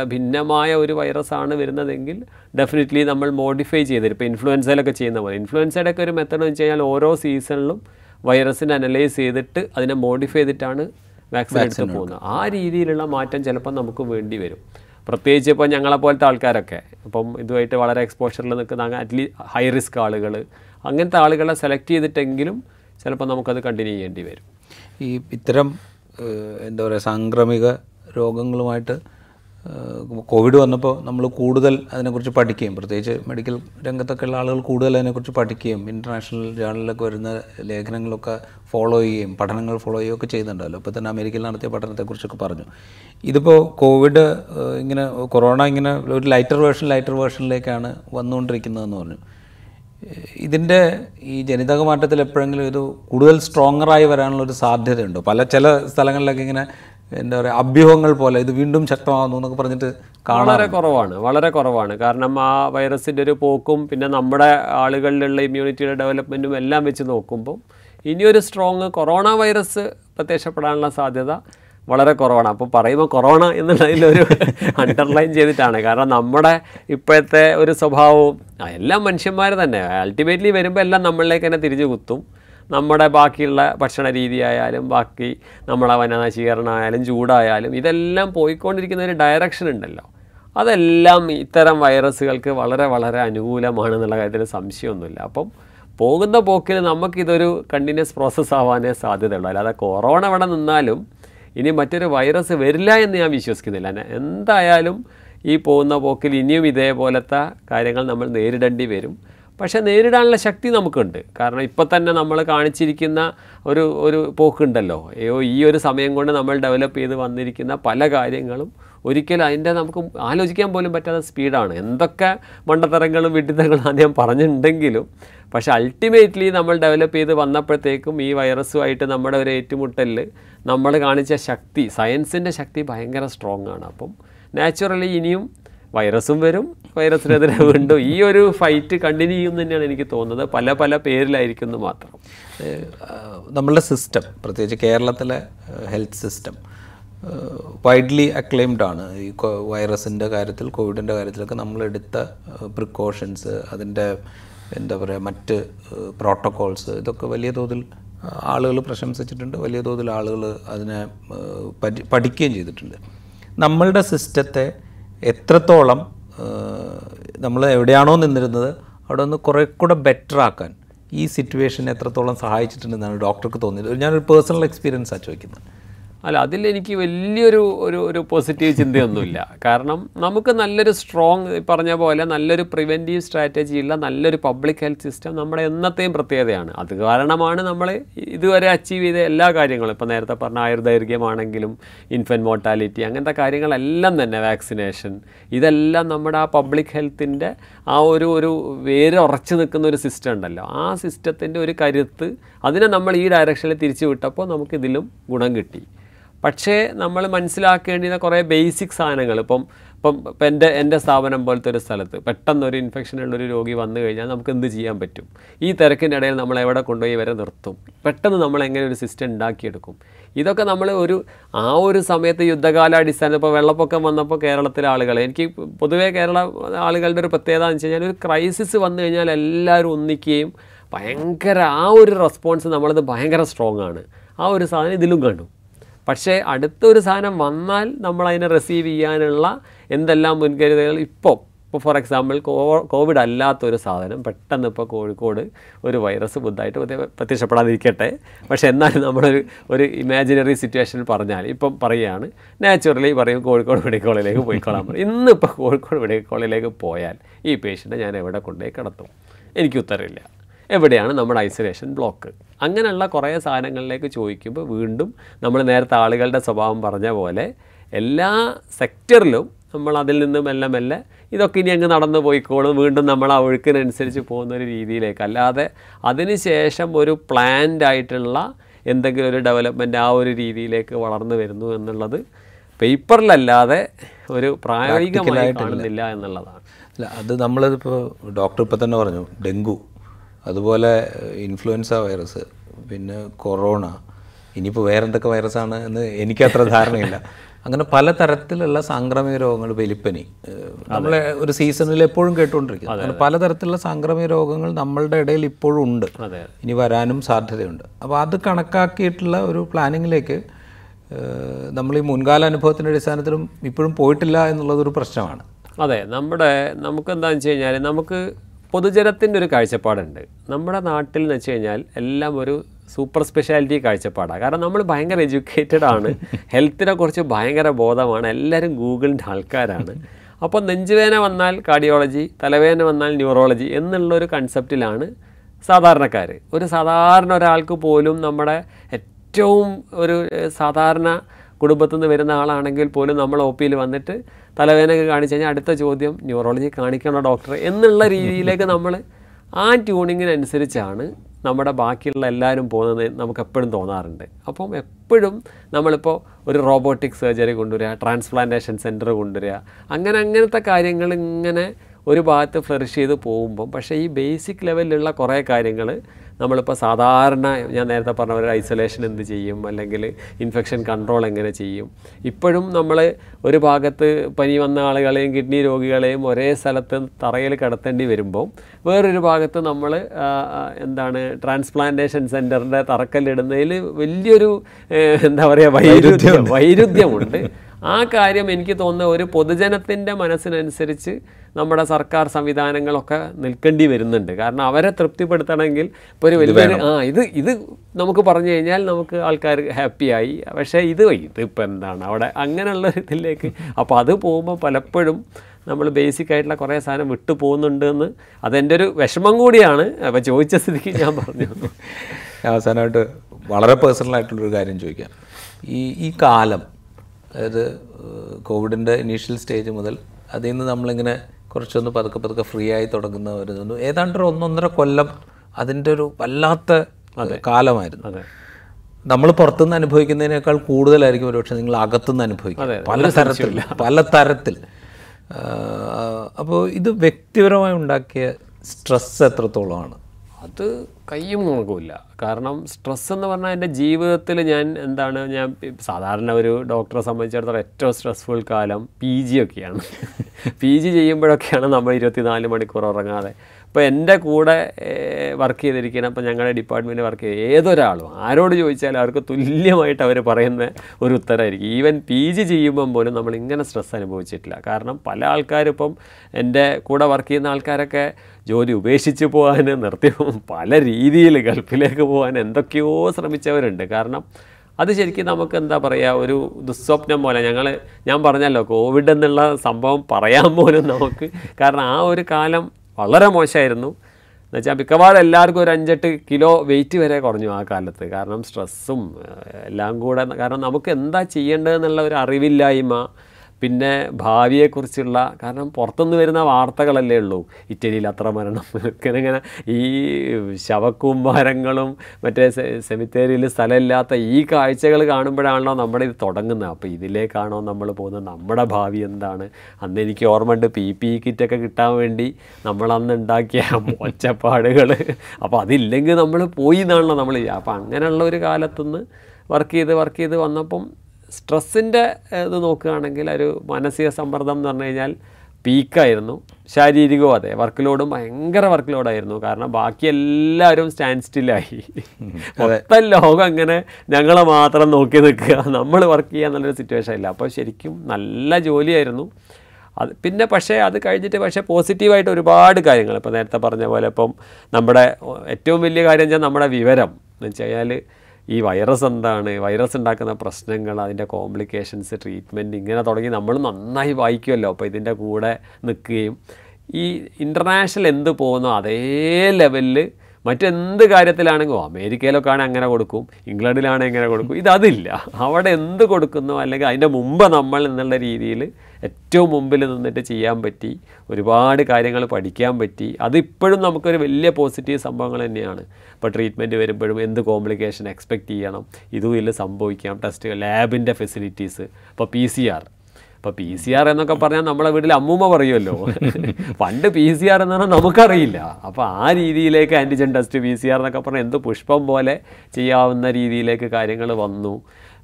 ഭിന്നമായ ഒരു വൈറസാണ് വരുന്നതെങ്കിൽ ഡെഫിനറ്റ്ലി നമ്മൾ മോഡിഫൈ ചെയ്തിട്ട് ഇപ്പോൾ ഇൻഫ്ലുവൻസയിലൊക്കെ ചെയ്യുന്ന പോലെ. ഇൻഫ്ലുവൻസയുടെ ഒക്കെ ഒരു മെത്തേഡ് എന്ന് വെച്ച് കഴിഞ്ഞാൽ ഓരോ സീസണിലും വൈറസിനെ അനലൈസ് ചെയ്തിട്ട് അതിനെ മോഡിഫൈ ചെയ്തിട്ടാണ് വാക്സിൻ എടുത്ത് പോകുന്നത്. ആ രീതിയിലുള്ള മാറ്റം ചിലപ്പോൾ നമുക്ക് വേണ്ടി വരും. പ്രത്യേകിച്ച് ഇപ്പോൾ ഞങ്ങളെപ്പോലത്തെ ആൾക്കാരൊക്കെ ഇപ്പം ഇതുമായിട്ട് വളരെ എക്സ്പോഷറിൽ നിൽക്കുന്ന അറ്റ്ലീസ്റ്റ് ഹൈ റിസ്ക് ആളുകൾ അങ്ങനത്തെ ആളുകളെ സെലക്ട് ചെയ്തിട്ടെങ്കിലും ചിലപ്പോൾ നമുക്കത് കണ്ടിന്യൂ ചെയ്യേണ്ടി വരും. ഈ ഇത്തരം എന്താ പറയുക സാംക്രമിക രോഗങ്ങളുമായിട്ട് കോവിഡ് വന്നപ്പോൾ നമ്മൾ കൂടുതൽ അതിനെക്കുറിച്ച് പഠിക്കുകയും പ്രത്യേകിച്ച് മെഡിക്കൽ രംഗത്തൊക്കെ ഉള്ള ആളുകൾ കൂടുതൽ അതിനെക്കുറിച്ച് പഠിക്കുകയും ഇന്റർനാഷണൽ ജേണലിലൊക്കെ വരുന്ന ലേഖനങ്ങളൊക്കെ ഫോളോ ചെയ്യുകയും പഠനങ്ങൾ ഫോളോ ചെയ്യുകയും ഒക്കെ ചെയ്യുന്നുണ്ടല്ലോ. ഇപ്പോൾ തന്നെ അമേരിക്കയിൽ നടത്തിയ പഠനത്തെക്കുറിച്ചൊക്കെ പറഞ്ഞു. ഇതിപ്പോൾ കോവിഡ് ഇങ്ങനെ കൊറോണ ഇങ്ങനെ ഒരു ലൈറ്റർ വേർഷൻ ലൈറ്റർ വേർഷനിലേക്കാണ് വന്നുകൊണ്ടിരിക്കുന്നതെന്ന് പറഞ്ഞു. ഇതിന്റെ ഈ ജനിതക മാറ്റത്തിൽ എപ്പോഴെങ്കിലും ഇത് കൂടുതൽ സ്ട്രോങ്ങറായി വരാനുള്ള ഒരു സാധ്യതയുണ്ടോ? പല ചില സ്ഥലങ്ങളിലൊക്കെ ഇങ്ങനെ എന്താ പറയുക അഭ്യൂഹങ്ങൾ പോലെ ഇത് വീണ്ടും ശക്തമാകുന്നു എന്നൊക്കെ പറഞ്ഞിട്ട് വളരെ കുറവാണ് വളരെ കുറവാണ്. കാരണം ആ വൈറസിന്റെ ഒരു പോക്കും പിന്നെ നമ്മുടെ ആളുകളിലുള്ള ഇമ്മ്യൂണിറ്റിയുടെ ഡെവലപ്മെന്റും എല്ലാം വെച്ച് നോക്കുമ്പോൾ ഇനിയൊരു സ്ട്രോങ് കൊറോണ വൈറസ് പ്രത്യക്ഷപ്പെടാനുള്ള സാധ്യത വളരെ കുറവാണ്. അപ്പോൾ പറയുമ്പോൾ കൊറോണ എന്നുള്ളതിലൊരു അണ്ടർലൈൻ ചെയ്തിട്ടാണ്. കാരണം നമ്മുടെ ഇപ്പോഴത്തെ ഒരു സ്വഭാവവും എല്ലാം മനുഷ്യന്മാർ തന്നെ. അൾട്ടിമേറ്റ്ലി വരുമ്പോൾ എല്ലാം നമ്മളിലേക്ക് തന്നെ തിരിച്ചു കുത്തും. നമ്മുടെ ബാക്കിയുള്ള ഭക്ഷണ രീതി ആയാലും ബാക്കി നമ്മളെ വനനശീകരണമായാലും ചൂടായാലും ഇതെല്ലാം പോയിക്കൊണ്ടിരിക്കുന്ന ഒരു ഡയറക്ഷൻ ഉണ്ടല്ലോ. അതെല്ലാം ഇത്തരം വൈറസുകൾക്ക് വളരെ വളരെ അനുകൂലമാണ് എന്നുള്ള കാര്യത്തിൽ സംശയമൊന്നുമില്ല. അപ്പം പോകുന്ന പോക്കിൽ നമുക്കിതൊരു കണ്ടിന്യൂസ് പ്രോസസ്സ് ആവാനേ സാധ്യതയുള്ളൂ. അല്ലാതെ കൊറോണ ഇവിടെ നിന്നാലും ഇനി മറ്റൊരു വൈറസ് വരില്ല എന്ന് ഞാൻ വിശ്വസിക്കുന്നില്ല. എന്തായാലും ഈ പോകുന്ന പോക്കിൽ ഇനിയും ഇതേപോലത്തെ കാര്യങ്ങൾ നമ്മൾ നേരിടേണ്ടി വരും. പക്ഷേ നേരിടാനുള്ള ശക്തി നമുക്കുണ്ട്. കാരണം ഇപ്പം തന്നെ നമ്മൾ കാണിച്ചിരിക്കുന്ന ഒരു ഒരു പോക്കുണ്ടല്ലോ. അയ്യോ ഈ ഒരു സമയം കൊണ്ട് നമ്മൾ ഡെവലപ്പ് ചെയ്ത് വന്നിരിക്കുന്ന പല കാര്യങ്ങളും ഒരിക്കലും അതിന്റെ നമുക്ക് ആലോചിക്കാൻ പോലും പറ്റാത്ത സ്പീഡാണ് എന്തൊക്കെ മണ്ടത്തരങ്ങളും വിഡിത്തങ്ങളും ആദ്യം പറഞ്ഞിട്ടുണ്ടെങ്കിലും പക്ഷേ അൾട്ടിമേറ്റ്ലി നമ്മൾ ഡെവലപ്പ് ചെയ്ത് വന്നപ്പോഴത്തേക്കും ഈ വൈറസുമായിട്ട് നമ്മുടെ ഒരു ഏറ്റുമുട്ടലിൽ നമ്മൾ കാണിച്ച ശക്തി സയൻസിന്റെ ശക്തി ഭയങ്കര സ്ട്രോങ് ആണ്. അപ്പം നാച്ചുറലി ഇനിയും വൈറസും വരും വൈറസിനെതിരെ വീണ്ടും ഈ ഒരു ഫൈറ്റ് കണ്ടിന്യൂ ചെയ്യും തന്നെയാണ് എനിക്ക് തോന്നുന്നത്. പല പല പേരിലായിരിക്കും എന്ന് മാത്രം. നമ്മളുടെ സിസ്റ്റം പ്രത്യേകിച്ച് കേരളത്തിലെ ഹെൽത്ത് സിസ്റ്റം വൈഡ്ലി അക്ലെയിംഡ് ആണ്. ഈ വൈറസിന്റെ കാര്യത്തിൽ കോവിഡിന്റെ കാര്യത്തിലൊക്കെ നമ്മളെടുത്ത പ്രിക്കോഷൻസ് അതിന്റെ എന്താ പറയുക മറ്റ് പ്രോട്ടോകോൾസ് ഇതൊക്കെ വലിയ തോതിൽ ആളുകൾ പ്രശംസിച്ചിട്ടുണ്ട്. വലിയ തോതിൽ ആളുകൾ അതിനെ പഠിക്കുകയും ചെയ്തിട്ടുണ്ട്. നമ്മളുടെ സിസ്റ്റത്തെ എത്രത്തോളം നമ്മൾ എവിടെയാണോ നിന്നിരുന്നത് അവിടെ ഒന്ന് കുറേ കൂടെ ബെറ്റർ ആക്കാൻ ഈ സിറ്റുവേഷൻ എത്രത്തോളം സഹായിച്ചിട്ടുണ്ടെന്നാണ് ഡോക്ടർക്ക് തോന്നിയത്. ഞാനൊരു പേഴ്സണൽ എക്സ്പീരിയൻസാണ് ചോദിക്കുന്നത്. അല്ല അതിൽ എനിക്ക് വലിയൊരു ഒരു ഒരു പോസിറ്റീവ് ചിന്തയൊന്നുമില്ല. കാരണം നമുക്ക് നല്ലൊരു സ്ട്രോങ് പറഞ്ഞ പോലെ നല്ലൊരു പ്രിവെന്റീവ് സ്ട്രാറ്റജി ഉള്ള നല്ലൊരു പബ്ലിക് ഹെൽത്ത് സിസ്റ്റം നമ്മുടെ എന്നത്തെയും പ്രത്യേകതയാണ്. അത് കാരണമാണ് നമ്മൾ ഇതുവരെ അച്ചീവ് ചെയ്ത എല്ലാ കാര്യങ്ങളും. ഇപ്പോൾ നേരത്തെ പറഞ്ഞ ആയുർദൈർഘ്യമാണെങ്കിലും ഇൻഫന്റ് മോർട്ടാലിറ്റി അങ്ങനത്തെ കാര്യങ്ങളെല്ലാം തന്നെ വാക്സിനേഷൻ ഇതെല്ലാം നമ്മുടെ ആ പബ്ലിക് ഹെൽത്തിന്റെ ആ ഒരു ഒരു വേര് ഉറച്ചു നിൽക്കുന്ന ഒരു സിസ്റ്റം ഉണ്ടല്ലോ. ആ സിസ്റ്റത്തിന്റെ ഒരു കരുത്ത് അതിനെ നമ്മൾ ഈ ഡയറക്ഷനിൽ തിരിച്ചു വിട്ടപ്പോൾ നമുക്കിതിലും ഗുണം കിട്ടി. പക്ഷേ നമ്മൾ മനസ്സിലാക്കേണ്ടിയ കുറേ ബേസിക് സാധനങ്ങൾ. ഇപ്പം ഇപ്പം ഇപ്പം എന്റെ എന്റെ സ്ഥാപനം പോലത്തെ ഒരു സ്ഥലത്ത് പെട്ടെന്ന് ഒരു ഇൻഫെക്ഷൻ ഉള്ളൊരു രോഗി വന്നു കഴിഞ്ഞാൽ നമുക്ക് എന്ത് ചെയ്യാൻ പറ്റും? ഈ തിരക്കിന്റെ ഇടയിൽ നമ്മൾ എവിടെ കൊണ്ടുപോയി വരെ നിർത്തും? പെട്ടെന്ന് നമ്മൾ എങ്ങനെ ഒരു സിസ്റ്റം ഉണ്ടാക്കിയെടുക്കും? ഇതൊക്കെ നമ്മൾ ഒരു ആ ഒരു സമയത്ത് യുദ്ധകാലാടിസ്ഥാനം ഇപ്പോൾ വെള്ളപ്പൊക്കം വന്നപ്പോൾ കേരളത്തിലെ ആളുകൾ എനിക്ക് പൊതുവേ കേരള ആളുകളുടെ ഒരു പ്രത്യേകത എന്ന് വെച്ച് കഴിഞ്ഞാൽ ഒരു ക്രൈസിസ് വന്നു കഴിഞ്ഞാൽ എല്ലാവരും ഒന്നിക്കുകയും ഭയങ്കര ആ ഒരു റെസ്പോൺസ് നമ്മളത് ഭയങ്കര സ്ട്രോങ് ആണ്. ആ ഒരു സാധനം ഇതിലും കണ്ടു. പക്ഷേ അടുത്തൊരു സാധനം വന്നാൽ നമ്മൾ അതിനെ റിസീവ് ചെയ്യാനുള്ള എന്തെല്ലാം മുൻകരുതലുകൾ ഇപ്പോൾ ഇപ്പോൾ ഫോർ എക്സാമ്പിൾ കോവിഡ് അല്ലാത്തൊരു സാധനം പെട്ടെന്ന് ഇപ്പോൾ കോഴിക്കോട് ഒരു വൈറസ് ബുദ്ധായിട്ട് പ്രത്യ- പ്രത്യക്ഷപ്പെടാതിരിക്കട്ടെ. പക്ഷേ എന്നാലും നമ്മളൊരു ഒരു ഇമാജിനറി സിറ്റുവേഷനിൽ പറഞ്ഞാൽ ഇപ്പം പറയുകയാണ് നാച്ചുറലി പറയും കോഴിക്കോട് മെഡിക്കൽ കോളേജിലേക്ക് പോയിക്കോളാൻ പറയും. ഇന്നിപ്പോൾ കോഴിക്കോട് മെഡിക്കൽ കോളേജിലേക്ക് പോയാൽ ഈ പേഷ്യന്റ് ഞാൻ എവിടെ കൊണ്ടുപോയി കിടത്തും? എനിക്ക് ഉത്തരവില്ല എവിടെയാണ് നമ്മുടെ ഐസൊലേഷൻ ബ്ലോക്ക്? അങ്ങനെയുള്ള കുറേ സാധനങ്ങളിലേക്ക് ചോദിക്കുമ്പോൾ വീണ്ടും നമ്മൾ നേരത്തെ ആളുകളുടെ സ്വഭാവം പറഞ്ഞ പോലെ എല്ലാ സെക്ടറിലും നമ്മൾ അതിൽ നിന്ന് മെല്ലെ മെല്ലെ ഇതൊക്കെ ഇനി അങ്ങ് നടന്നു പോയിക്കോളും വീണ്ടും നമ്മൾ ആ ഒഴുക്കിനനുസരിച്ച് പോകുന്ന ഒരു രീതിയിലേക്ക്. അല്ലാതെ അതിനുശേഷം ഒരു പ്ലാൻഡ് ആയിട്ടുള്ള എന്തെങ്കിലും ഒരു ഡെവലപ്മെന്റ് ആ ഒരു രീതിയിലേക്ക് വളർന്നു വരുന്നു എന്നുള്ളത് പേപ്പറിലല്ലാതെ ഒരു പ്രായോഗികമായി കാണുന്നില്ല എന്നുള്ളതാണ്. അല്ല അത് നമ്മളിപ്പോൾ ഡോക്ടർ ഇപ്പം തന്നെ പറഞ്ഞു ഡെങ്കു. അതുപോലെ ഇൻഫ്ലുവൻസ വൈറസ് പിന്നെ കൊറോണ ഇനിയിപ്പോൾ വേറെ എന്തൊക്കെ വൈറസാണ് എന്ന് എനിക്കത്ര ധാരണയില്ല. അങ്ങനെ പല തരത്തിലുള്ള സാംക്രമിക രോഗങ്ങൾ വെലിപ്പനി നമ്മളെ ഒരു സീസണിൽ എപ്പോഴും കേട്ടുകൊണ്ടിരിക്കും അങ്ങനെ പലതരത്തിലുള്ള സാംക്രമിക രോഗങ്ങൾ നമ്മളുടെ ഇടയിൽ ഇപ്പോഴും ഉണ്ട്. ഇനി വരാനും സാധ്യതയുണ്ട്. അപ്പോൾ അത് കണക്കാക്കിയിട്ടുള്ള ഒരു പ്ലാനിങ്ങിലേക്ക് നമ്മൾ ഈ മുൻകാല അനുഭവത്തിന്റെ അടിസ്ഥാനത്തിലും ഇപ്പോഴും പോയിട്ടില്ല എന്നുള്ളതൊരു പ്രശ്നമാണ്. അതെ നമ്മുടെ നമുക്ക് എന്താണെന്ന് വെച്ച് കഴിഞ്ഞാൽ നമുക്ക് പൊതുജനത്തിന്റെ ഒരു കാഴ്ചപ്പാടുണ്ട്. നമ്മുടെ നാട്ടിൽ എന്ന് വെച്ച് കഴിഞ്ഞാൽ എല്ലാം ഒരു സൂപ്പർ സ്പെഷ്യാലിറ്റി കാഴ്ചപ്പാടാണ് കാരണം നമ്മൾ ഭയങ്കര എഡ്യൂക്കേറ്റഡ് ആണ്. ഹെൽത്തിനെ കുറിച്ച് ഭയങ്കര ബോധമാണ്. എല്ലാവരും ഗൂഗിളിന്റെ ആൾക്കാരാണ്. അപ്പോൾ നെഞ്ചുവേദന വന്നാൽ കാർഡിയോളജി തലവേദന വന്നാൽ ന്യൂറോളജി എന്നുള്ളൊരു കൺസെപ്റ്റിലാണ് സാധാരണക്കാർ. ഒരു സാധാരണ ഒരാൾക്ക് പോലും നമ്മുടെ ഏറ്റവും ഒരു സാധാരണ കുടുംബത്തിൽ നിന്ന് വരുന്ന ആളാണെങ്കിൽ പോലും നമ്മൾ ഒ പിയിൽ വന്നിട്ട് തലവേദനയൊക്കെ കാണിച്ചു കഴിഞ്ഞാൽ അടുത്ത ചോദ്യം ന്യൂറോളജി കാണിക്കണോ ഡോക്ടർ എന്നുള്ള രീതിയിലേക്ക് നമ്മൾ ആ ട്യൂണിങ്ങിനനുസരിച്ചാണ് നമ്മുടെ ബാക്കിയുള്ള എല്ലാവരും പോകുന്നത് നമുക്ക് എപ്പോഴും തോന്നാറുണ്ട്. അപ്പം എപ്പോഴും നമ്മളിപ്പോൾ ഒരു റോബോട്ടിക് സർജറി കൊണ്ടുവരിക ട്രാൻസ്പ്ലാന്റേഷൻ സെന്റർ കൊണ്ടുവരിക അങ്ങനെ അങ്ങനത്തെ കാര്യങ്ങൾ ഇങ്ങനെ ഒരു ഭാഗത്ത് ഫ്ലറിഷ് ചെയ്ത് പോകുമ്പം പക്ഷേ ഈ ബേസിക് ലെവലിലുള്ള കുറേ കാര്യങ്ങൾ നമ്മളിപ്പോൾ സാധാരണ ഞാൻ നേരത്തെ പറഞ്ഞ ഒരു ഐസൊലേഷൻ എന്ത് ചെയ്യും? അല്ലെങ്കിൽ ഇൻഫെക്ഷൻ കൺട്രോൾ എങ്ങനെ ചെയ്യും? ഇപ്പോഴും നമ്മൾ ഒരു ഭാഗത്ത് പനി വന്ന ആളുകളെയും കിഡ്നി രോഗികളെയും ഒരേ സ്ഥലത്ത് തറയിൽ കിടത്തേണ്ടി വരുമ്പോൾ വേറൊരു ഭാഗത്ത് നമ്മൾ എന്താണ് ട്രാൻസ്പ്ലാന്റേഷൻ സെന്ററിന്റെ തറക്കല്ലിടുന്നതിൽ വലിയൊരു എന്താ പറയുക വൈരുദ്ധ്യം വൈരുദ്ധ്യമുണ്ട്. ആ കാര്യം എനിക്ക് തോന്നുന്ന ഒരു പൊതുജനത്തിന്റെ മനസ്സിനനുസരിച്ച് നമ്മുടെ സർക്കാർ സംവിധാനങ്ങളൊക്കെ നിൽക്കേണ്ടി വരുന്നുണ്ട്. കാരണം അവരെ തൃപ്തിപ്പെടുത്തണമെങ്കിൽ ഇപ്പോൾ ഒരു വലിയ ആ ഇത് ഇത് നമുക്ക് പറഞ്ഞു കഴിഞ്ഞാൽ നമുക്ക് ആൾക്കാർ ഹാപ്പിയായി. പക്ഷേ ഇത് ഇതിപ്പോൾ എന്താണ്? അവിടെ അങ്ങനെയുള്ള ഇതിലേക്ക്. അപ്പോൾ അത് പോകുമ്പോൾ പലപ്പോഴും നമ്മൾ ബേസിക് ആയിട്ടുള്ള കുറേ സാധനം വിട്ടു പോകുന്നുണ്ട് എന്ന് അതെന്റെ ഒരു വിഷമം കൂടിയാണ്. അപ്പോൾ ചോദിച്ച സ്ഥിതിക്ക് ഞാൻ പറഞ്ഞു. അവസാനമായിട്ട് വളരെ പേഴ്സണൽ ആയിട്ടുള്ളൊരു കാര്യം ചോദിക്കാം. ഈ ഈ കാലം അതായത് കോവിഡിന്റെ ഇനീഷ്യൽ സ്റ്റേജ് മുതൽ അതിൽ നിന്ന് നമ്മളിങ്ങനെ കുറച്ചൊന്ന് പതുക്കെ പതുക്കെ ഫ്രീ ആയി തുടങ്ങുന്ന ഒരു തോന്നുന്നു ഏതാണ്ട് ഒരു ഒന്നൊന്നര കൊല്ലം അതിന്റെ ഒരു വല്ലാത്ത കാലമായിരുന്നു. നമ്മൾ പുറത്തുനിന്ന് അനുഭവിക്കുന്നതിനേക്കാൾ കൂടുതലായിരിക്കും ഒരുപക്ഷെ നിങ്ങൾ അകത്തുനിന്ന് അനുഭവിക്കും പല തരത്തിൽ പല തരത്തിൽ. അപ്പോൾ ഇത് വ്യക്തിപരമായി ഉണ്ടാക്കിയ സ്ട്രെസ് എത്രത്തോളമാണ്? അത് കയ്യും നോക്കില്ല കാരണം സ്ട്രെസ് എന്ന് പറഞ്ഞാൽ എന്റെ ജീവിതത്തിൽ ഞാൻ എന്താണ് ഞാൻ സാധാരണ ഒരു ഡോക്ടറെ സംബന്ധിച്ചിടത്തോളം ഏറ്റവും സ്ട്രെസ്ഫുൾ കാലം പി ജി ഒക്കെയാണ്. പി ജി ചെയ്യുമ്പോഴൊക്കെയാണ് നമ്മൾ ഇരുപത്തിനാല് മണിക്കൂർ ഉറങ്ങാതെ. ഇപ്പോൾ എന്റെ കൂടെ വർക്ക് ചെയ്തിരിക്കുന്ന ഇപ്പോൾ ഞങ്ങളുടെ ഡിപ്പാർട്ട്മെന്റ് വർക്ക് ചെയ്ത് ഏതൊരാളും ആരോട് ചോദിച്ചാലും അവർക്ക് തുല്യമായിട്ട് അവർ പറയുന്ന ഒരു ഉത്തരമായിരിക്കും ഈവൻ പി ജി ചെയ്യുമ്പം പോലും നമ്മൾ ഇങ്ങനെ സ്ട്രെസ് അനുഭവിച്ചിട്ടില്ല. കാരണം പല ആൾക്കാരിപ്പം എന്റെ കൂടെ വർക്ക് ചെയ്യുന്ന ആൾക്കാരൊക്കെ ജോലി ഉപേക്ഷിച്ച് പോകാൻ നിർത്തി പല രീതിയിൽ ഗൾഫിലേക്ക് പോകാൻ എന്തൊക്കെയോ ശ്രമിച്ചവരുണ്ട്. കാരണം അത് ശരിക്കും നമുക്ക് എന്താ പറയുക ഒരു ദുസ്വപ്നം പോലെ. ഞങ്ങൾ ഞാൻ പറഞ്ഞല്ലോ കോവിഡ് എന്നുള്ള സംഭവം പറയാൻ പോലും നമുക്ക് കാരണം ആ ഒരു കാലം വളരെ മോശമായിരുന്നു. എന്നുവെച്ചാൽ മിക്കവാറും എല്ലാവർക്കും ഒരു അഞ്ചെട്ട് കിലോ വെയിറ്റ് വരെ കുറഞ്ഞു ആ കാലത്ത്. കാരണം സ്ട്രെസ്സും എല്ലാം കൂടെ കാരണം നമുക്ക് എന്താ ചെയ്യേണ്ടതെന്നുള്ള ഒരു അറിവില്ലായ്മ പിന്നെ ഭാവിയെക്കുറിച്ചുള്ള കാരണം പുറത്തുനിന്ന് വരുന്ന വാർത്തകളല്ലേ ഉള്ളൂ. ഇറ്റലിയിൽ അത്ര മരണം ഇങ്ങനെ ഇങ്ങനെ ഈ ശവക്കൂമ്പാരങ്ങളും മറ്റേ സെമിത്തേരിയിൽ സ്ഥലമില്ലാത്ത ഈ കാഴ്ചകൾ കാണുമ്പോഴാണല്ലോ നമ്മുടെ ഇത് തുടങ്ങുന്നത്. അപ്പോൾ ഇതിലേക്കാണോ നമ്മൾ പോകുന്നത്? നമ്മുടെ ഭാവി എന്താണ്? അന്ന് എനിക്ക് ഓർമ്മയുണ്ട് പി പി കിറ്റൊക്കെ കിട്ടാൻ വേണ്ടി നമ്മളന്ന് ഉണ്ടാക്കിയ ഒച്ചപ്പാടുകൾ അപ്പോൾ അതില്ലെങ്കിൽ നമ്മൾ പോയി എന്നാണല്ലോ നമ്മൾ അപ്പോൾ അങ്ങനെയുള്ള ഒരു കാലത്തുനിന്ന് വർക്ക് ചെയ്ത് വർക്ക് ചെയ്ത് വന്നപ്പം സ്ട്രെസ്സിന്റെ ഇത് നോക്കുകയാണെങ്കിൽ ഒരു മാനസിക സമ്മർദ്ദം എന്ന് പറഞ്ഞു കഴിഞ്ഞാൽ പീക്കായിരുന്നു. ശാരീരികവും അതെ വർക്ക് ലോഡും ഭയങ്കര വർക്ക് ലോഡായിരുന്നു കാരണം ബാക്കി എല്ലാവരും സ്റ്റാൻഡ് സ്റ്റില്ലായി മൊത്തം ലോകം അങ്ങനെ ഞങ്ങളെ മാത്രം നോക്കി നിൽക്കുക. നമ്മൾ വർക്ക് ചെയ്യുക എന്നുള്ളൊരു സിറ്റുവേഷൻ ഇല്ല. അപ്പോൾ ശരിക്കും നല്ല ജോലിയായിരുന്നു. അത് പിന്നെ പക്ഷേ അത് കഴിഞ്ഞിട്ട് പക്ഷേ പോസിറ്റീവായിട്ട് ഒരുപാട് കാര്യങ്ങൾ. ഇപ്പോൾ നേരത്തെ പറഞ്ഞ പോലെ ഇപ്പം നമ്മുടെ ഏറ്റവും വലിയ കാര്യം വെച്ചാൽ നമ്മുടെ വിവരം എന്ന് വെച്ച് കഴിഞ്ഞാൽ ഈ വൈറസ് എന്താണ്? വൈറസ് ഉണ്ടാക്കുന്ന പ്രശ്നങ്ങൾ അതിന്റെ കോംപ്ലിക്കേഷൻസ് ട്രീറ്റ്മെന്റ് ഇങ്ങനെ തുടങ്ങി നമ്മൾ നന്നായി വായിക്കുമല്ലോ അപ്പോൾ ഇതിന്റെ കൂടെ നിൽക്കുകയും ഈ ഇന്റർനാഷണൽ എന്ത് പോകുന്നോ അതേ ലെവലിൽ മറ്റെന്ത് കാര്യത്തിലാണെങ്കിലും അമേരിക്കയിലൊക്കെ ആണെങ്കിൽ അങ്ങനെ കൊടുക്കും ഇംഗ്ലണ്ടിലാണെങ്കിൽ എങ്ങനെ കൊടുക്കും. ഇതതില്ല അവിടെ എന്ത് കൊടുക്കുന്നു അല്ലെങ്കിൽ അതിന്റെ മുമ്പ് നമ്മൾ എന്നുള്ള രീതിയിൽ ഏറ്റവും മുമ്പിൽ നിന്നിട്ട് ചെയ്യാൻ പറ്റി ഒരുപാട് കാര്യങ്ങൾ പഠിക്കാൻ പറ്റി. അതിപ്പോഴും നമുക്കൊരു വലിയ പോസിറ്റീവ് സംഭവങ്ങൾ തന്നെയാണ്. ഇപ്പോൾ ട്രീറ്റ്മെന്റ് വരുമ്പോഴും എന്ത് കോംപ്ലിക്കേഷൻ എക്സ്പെക്റ്റ് ചെയ്യണം ഇതും ഇല്ല സംഭവിക്കാം. ടെസ്റ്റ് ലാബിന്റെ ഫെസിലിറ്റീസ് ഇപ്പോൾ പി സി ആർ അപ്പോൾ പി സി ആർ എന്നൊക്കെ പറഞ്ഞാൽ നമ്മളെ വീട്ടിൽ അമ്മൂമ്മ പറയുമല്ലോ പണ്ട് പി സി ആർ എന്ന് പറഞ്ഞാൽ നമുക്കറിയില്ല. അപ്പോൾ ആ രീതിയിലേക്ക് antigen test P C R എന്നൊക്കെ പറഞ്ഞാൽ എന്ത് പുഷ്പം പോലെ ചെയ്യാവുന്ന രീതിയിലേക്ക് കാര്യങ്ങൾ വന്നു.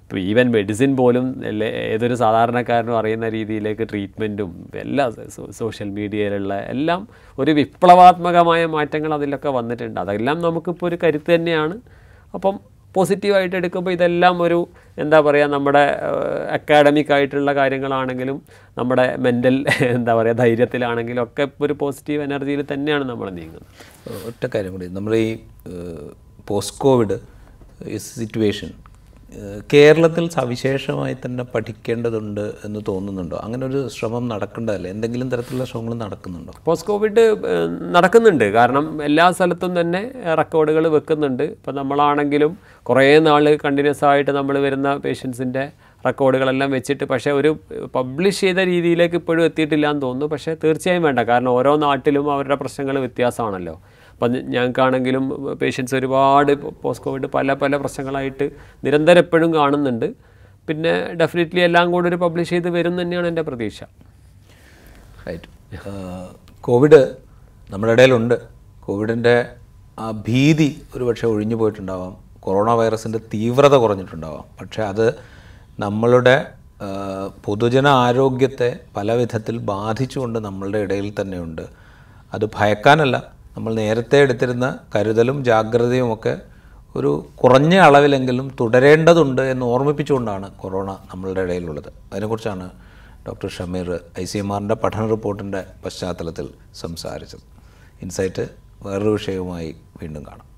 ഇപ്പോൾ ഈവൻ മെഡിസിൻ പോലും ഏതൊരു സാധാരണക്കാരനും അറിയുന്ന രീതിയിലേക്ക് ട്രീറ്റ്മെന്റും എല്ലാ സോഷ്യൽ മീഡിയയിലുള്ള എല്ലാം ഒരു വിപ്ലവാത്മകമായ മാറ്റങ്ങൾ അതിലൊക്കെ വന്നിട്ടുണ്ട്. അതെല്ലാം നമുക്കിപ്പോൾ ഒരു കരുത്ത് തന്നെയാണ്. അപ്പം പോസിറ്റീവായിട്ട് എടുക്കുമ്പോൾ ഇതെല്ലാം ഒരു എന്താ പറയുക നമ്മുടെ അക്കാഡമിക് ആയിട്ടുള്ള കാര്യങ്ങളാണെങ്കിലും നമ്മുടെ മെന്റൽ എന്താ പറയുക ധൈര്യത്തിലാണെങ്കിലും ഒക്കെ ഒരു പോസിറ്റീവ് എനർജിയിൽ തന്നെയാണ് നമ്മൾ നീങ്ങുന്നത്. ഒറ്റ കാര്യം കൂടി. നമ്മൾ ഈ പോസ്റ്റ് കോവിഡ് സിറ്റുവേഷൻ കേരളത്തിൽ സവിശേഷമായി തന്നെ പഠിക്കേണ്ടതുണ്ട് എന്ന് തോന്നുന്നുണ്ടോ? അങ്ങനെ ഒരു ശ്രമം നടക്കേണ്ടതല്ലേ? എന്തെങ്കിലും തരത്തിലുള്ള ശ്രമങ്ങൾ നടക്കുന്നുണ്ടോ? പോസ്റ്റ് കോവിഡ് നടക്കുന്നുണ്ട്. കാരണം എല്ലാ സ്ഥലത്തും തന്നെ റെക്കോർഡുകൾ വെക്കുന്നുണ്ട്. ഇപ്പം നമ്മളാണെങ്കിലും കുറേ നാൾ കണ്ടിന്യൂസ് ആയിട്ട് നമ്മൾ വരുന്ന പേഷ്യൻസിന്റെ റെക്കോർഡുകളെല്ലാം വെച്ചിട്ട് പക്ഷേ ഒരു പബ്ലിഷ് ചെയ്ത രീതിയിലേക്ക് ഇപ്പോഴും എത്തിയിട്ടില്ല എന്ന് തോന്നുന്നു. പക്ഷേ തീർച്ചയായും വേണ്ട. കാരണം ഓരോ നാട്ടിലും അവരുടെ പ്രശ്നങ്ങൾ വ്യത്യാസമാണല്ലോ. അപ്പം ഞങ്ങൾക്കാണെങ്കിലും പേഷ്യൻസ് ഒരുപാട് പോസ്റ്റ് കോവിഡ് പല പല പ്രശ്നങ്ങളായിട്ട് നിരന്തരം എപ്പോഴും കാണുന്നുണ്ട്. പിന്നെ ഡെഫിനറ്റ്ലി എല്ലാം കൂടെ ഒരു പബ്ലിഷ് ചെയ്ത് വരും തന്നെയാണ് എന്റെ പ്രതീക്ഷ. റൈറ്റ് കോവിഡ് നമ്മുടെ ഇടയിലുണ്ട്. കോവിഡിന്റെ ആ ഭീതി ഒരുപക്ഷെ ഒഴിഞ്ഞു പോയിട്ടുണ്ടാവാം. കൊറോണ വൈറസിന്റെ തീവ്രത കുറഞ്ഞിട്ടുണ്ടാവാം. പക്ഷേ അത് നമ്മളുടെ പൊതുജന ആരോഗ്യത്തെ പല വിധത്തിൽ ബാധിച്ചുകൊണ്ട് നമ്മളുടെ ഇടയിൽ തന്നെയുണ്ട്. അത് ഭയക്കാനല്ല. നമ്മൾ നേരത്തെ എടുത്തിരുന്ന കരുതലും ജാഗ്രതയും ഒക്കെ ഒരു കുറഞ്ഞ അളവിലെങ്കിലും തുടരേണ്ടതുണ്ട് എന്ന് ഓർമ്മിപ്പിച്ചുകൊണ്ടാണ് കൊറോണ നമ്മളുടെ ഇടയിലുള്ളത്. അതിനെക്കുറിച്ചാണ് doctor Shameer I C M ആറിന്റെ പഠന റിപ്പോർട്ടിന്റെ പശ്ചാത്തലത്തിൽ സംസാരിച്ചത്. ഇൻസൈറ്റ് വേറൊരു വിഷയവുമായി വീണ്ടും കാണാം.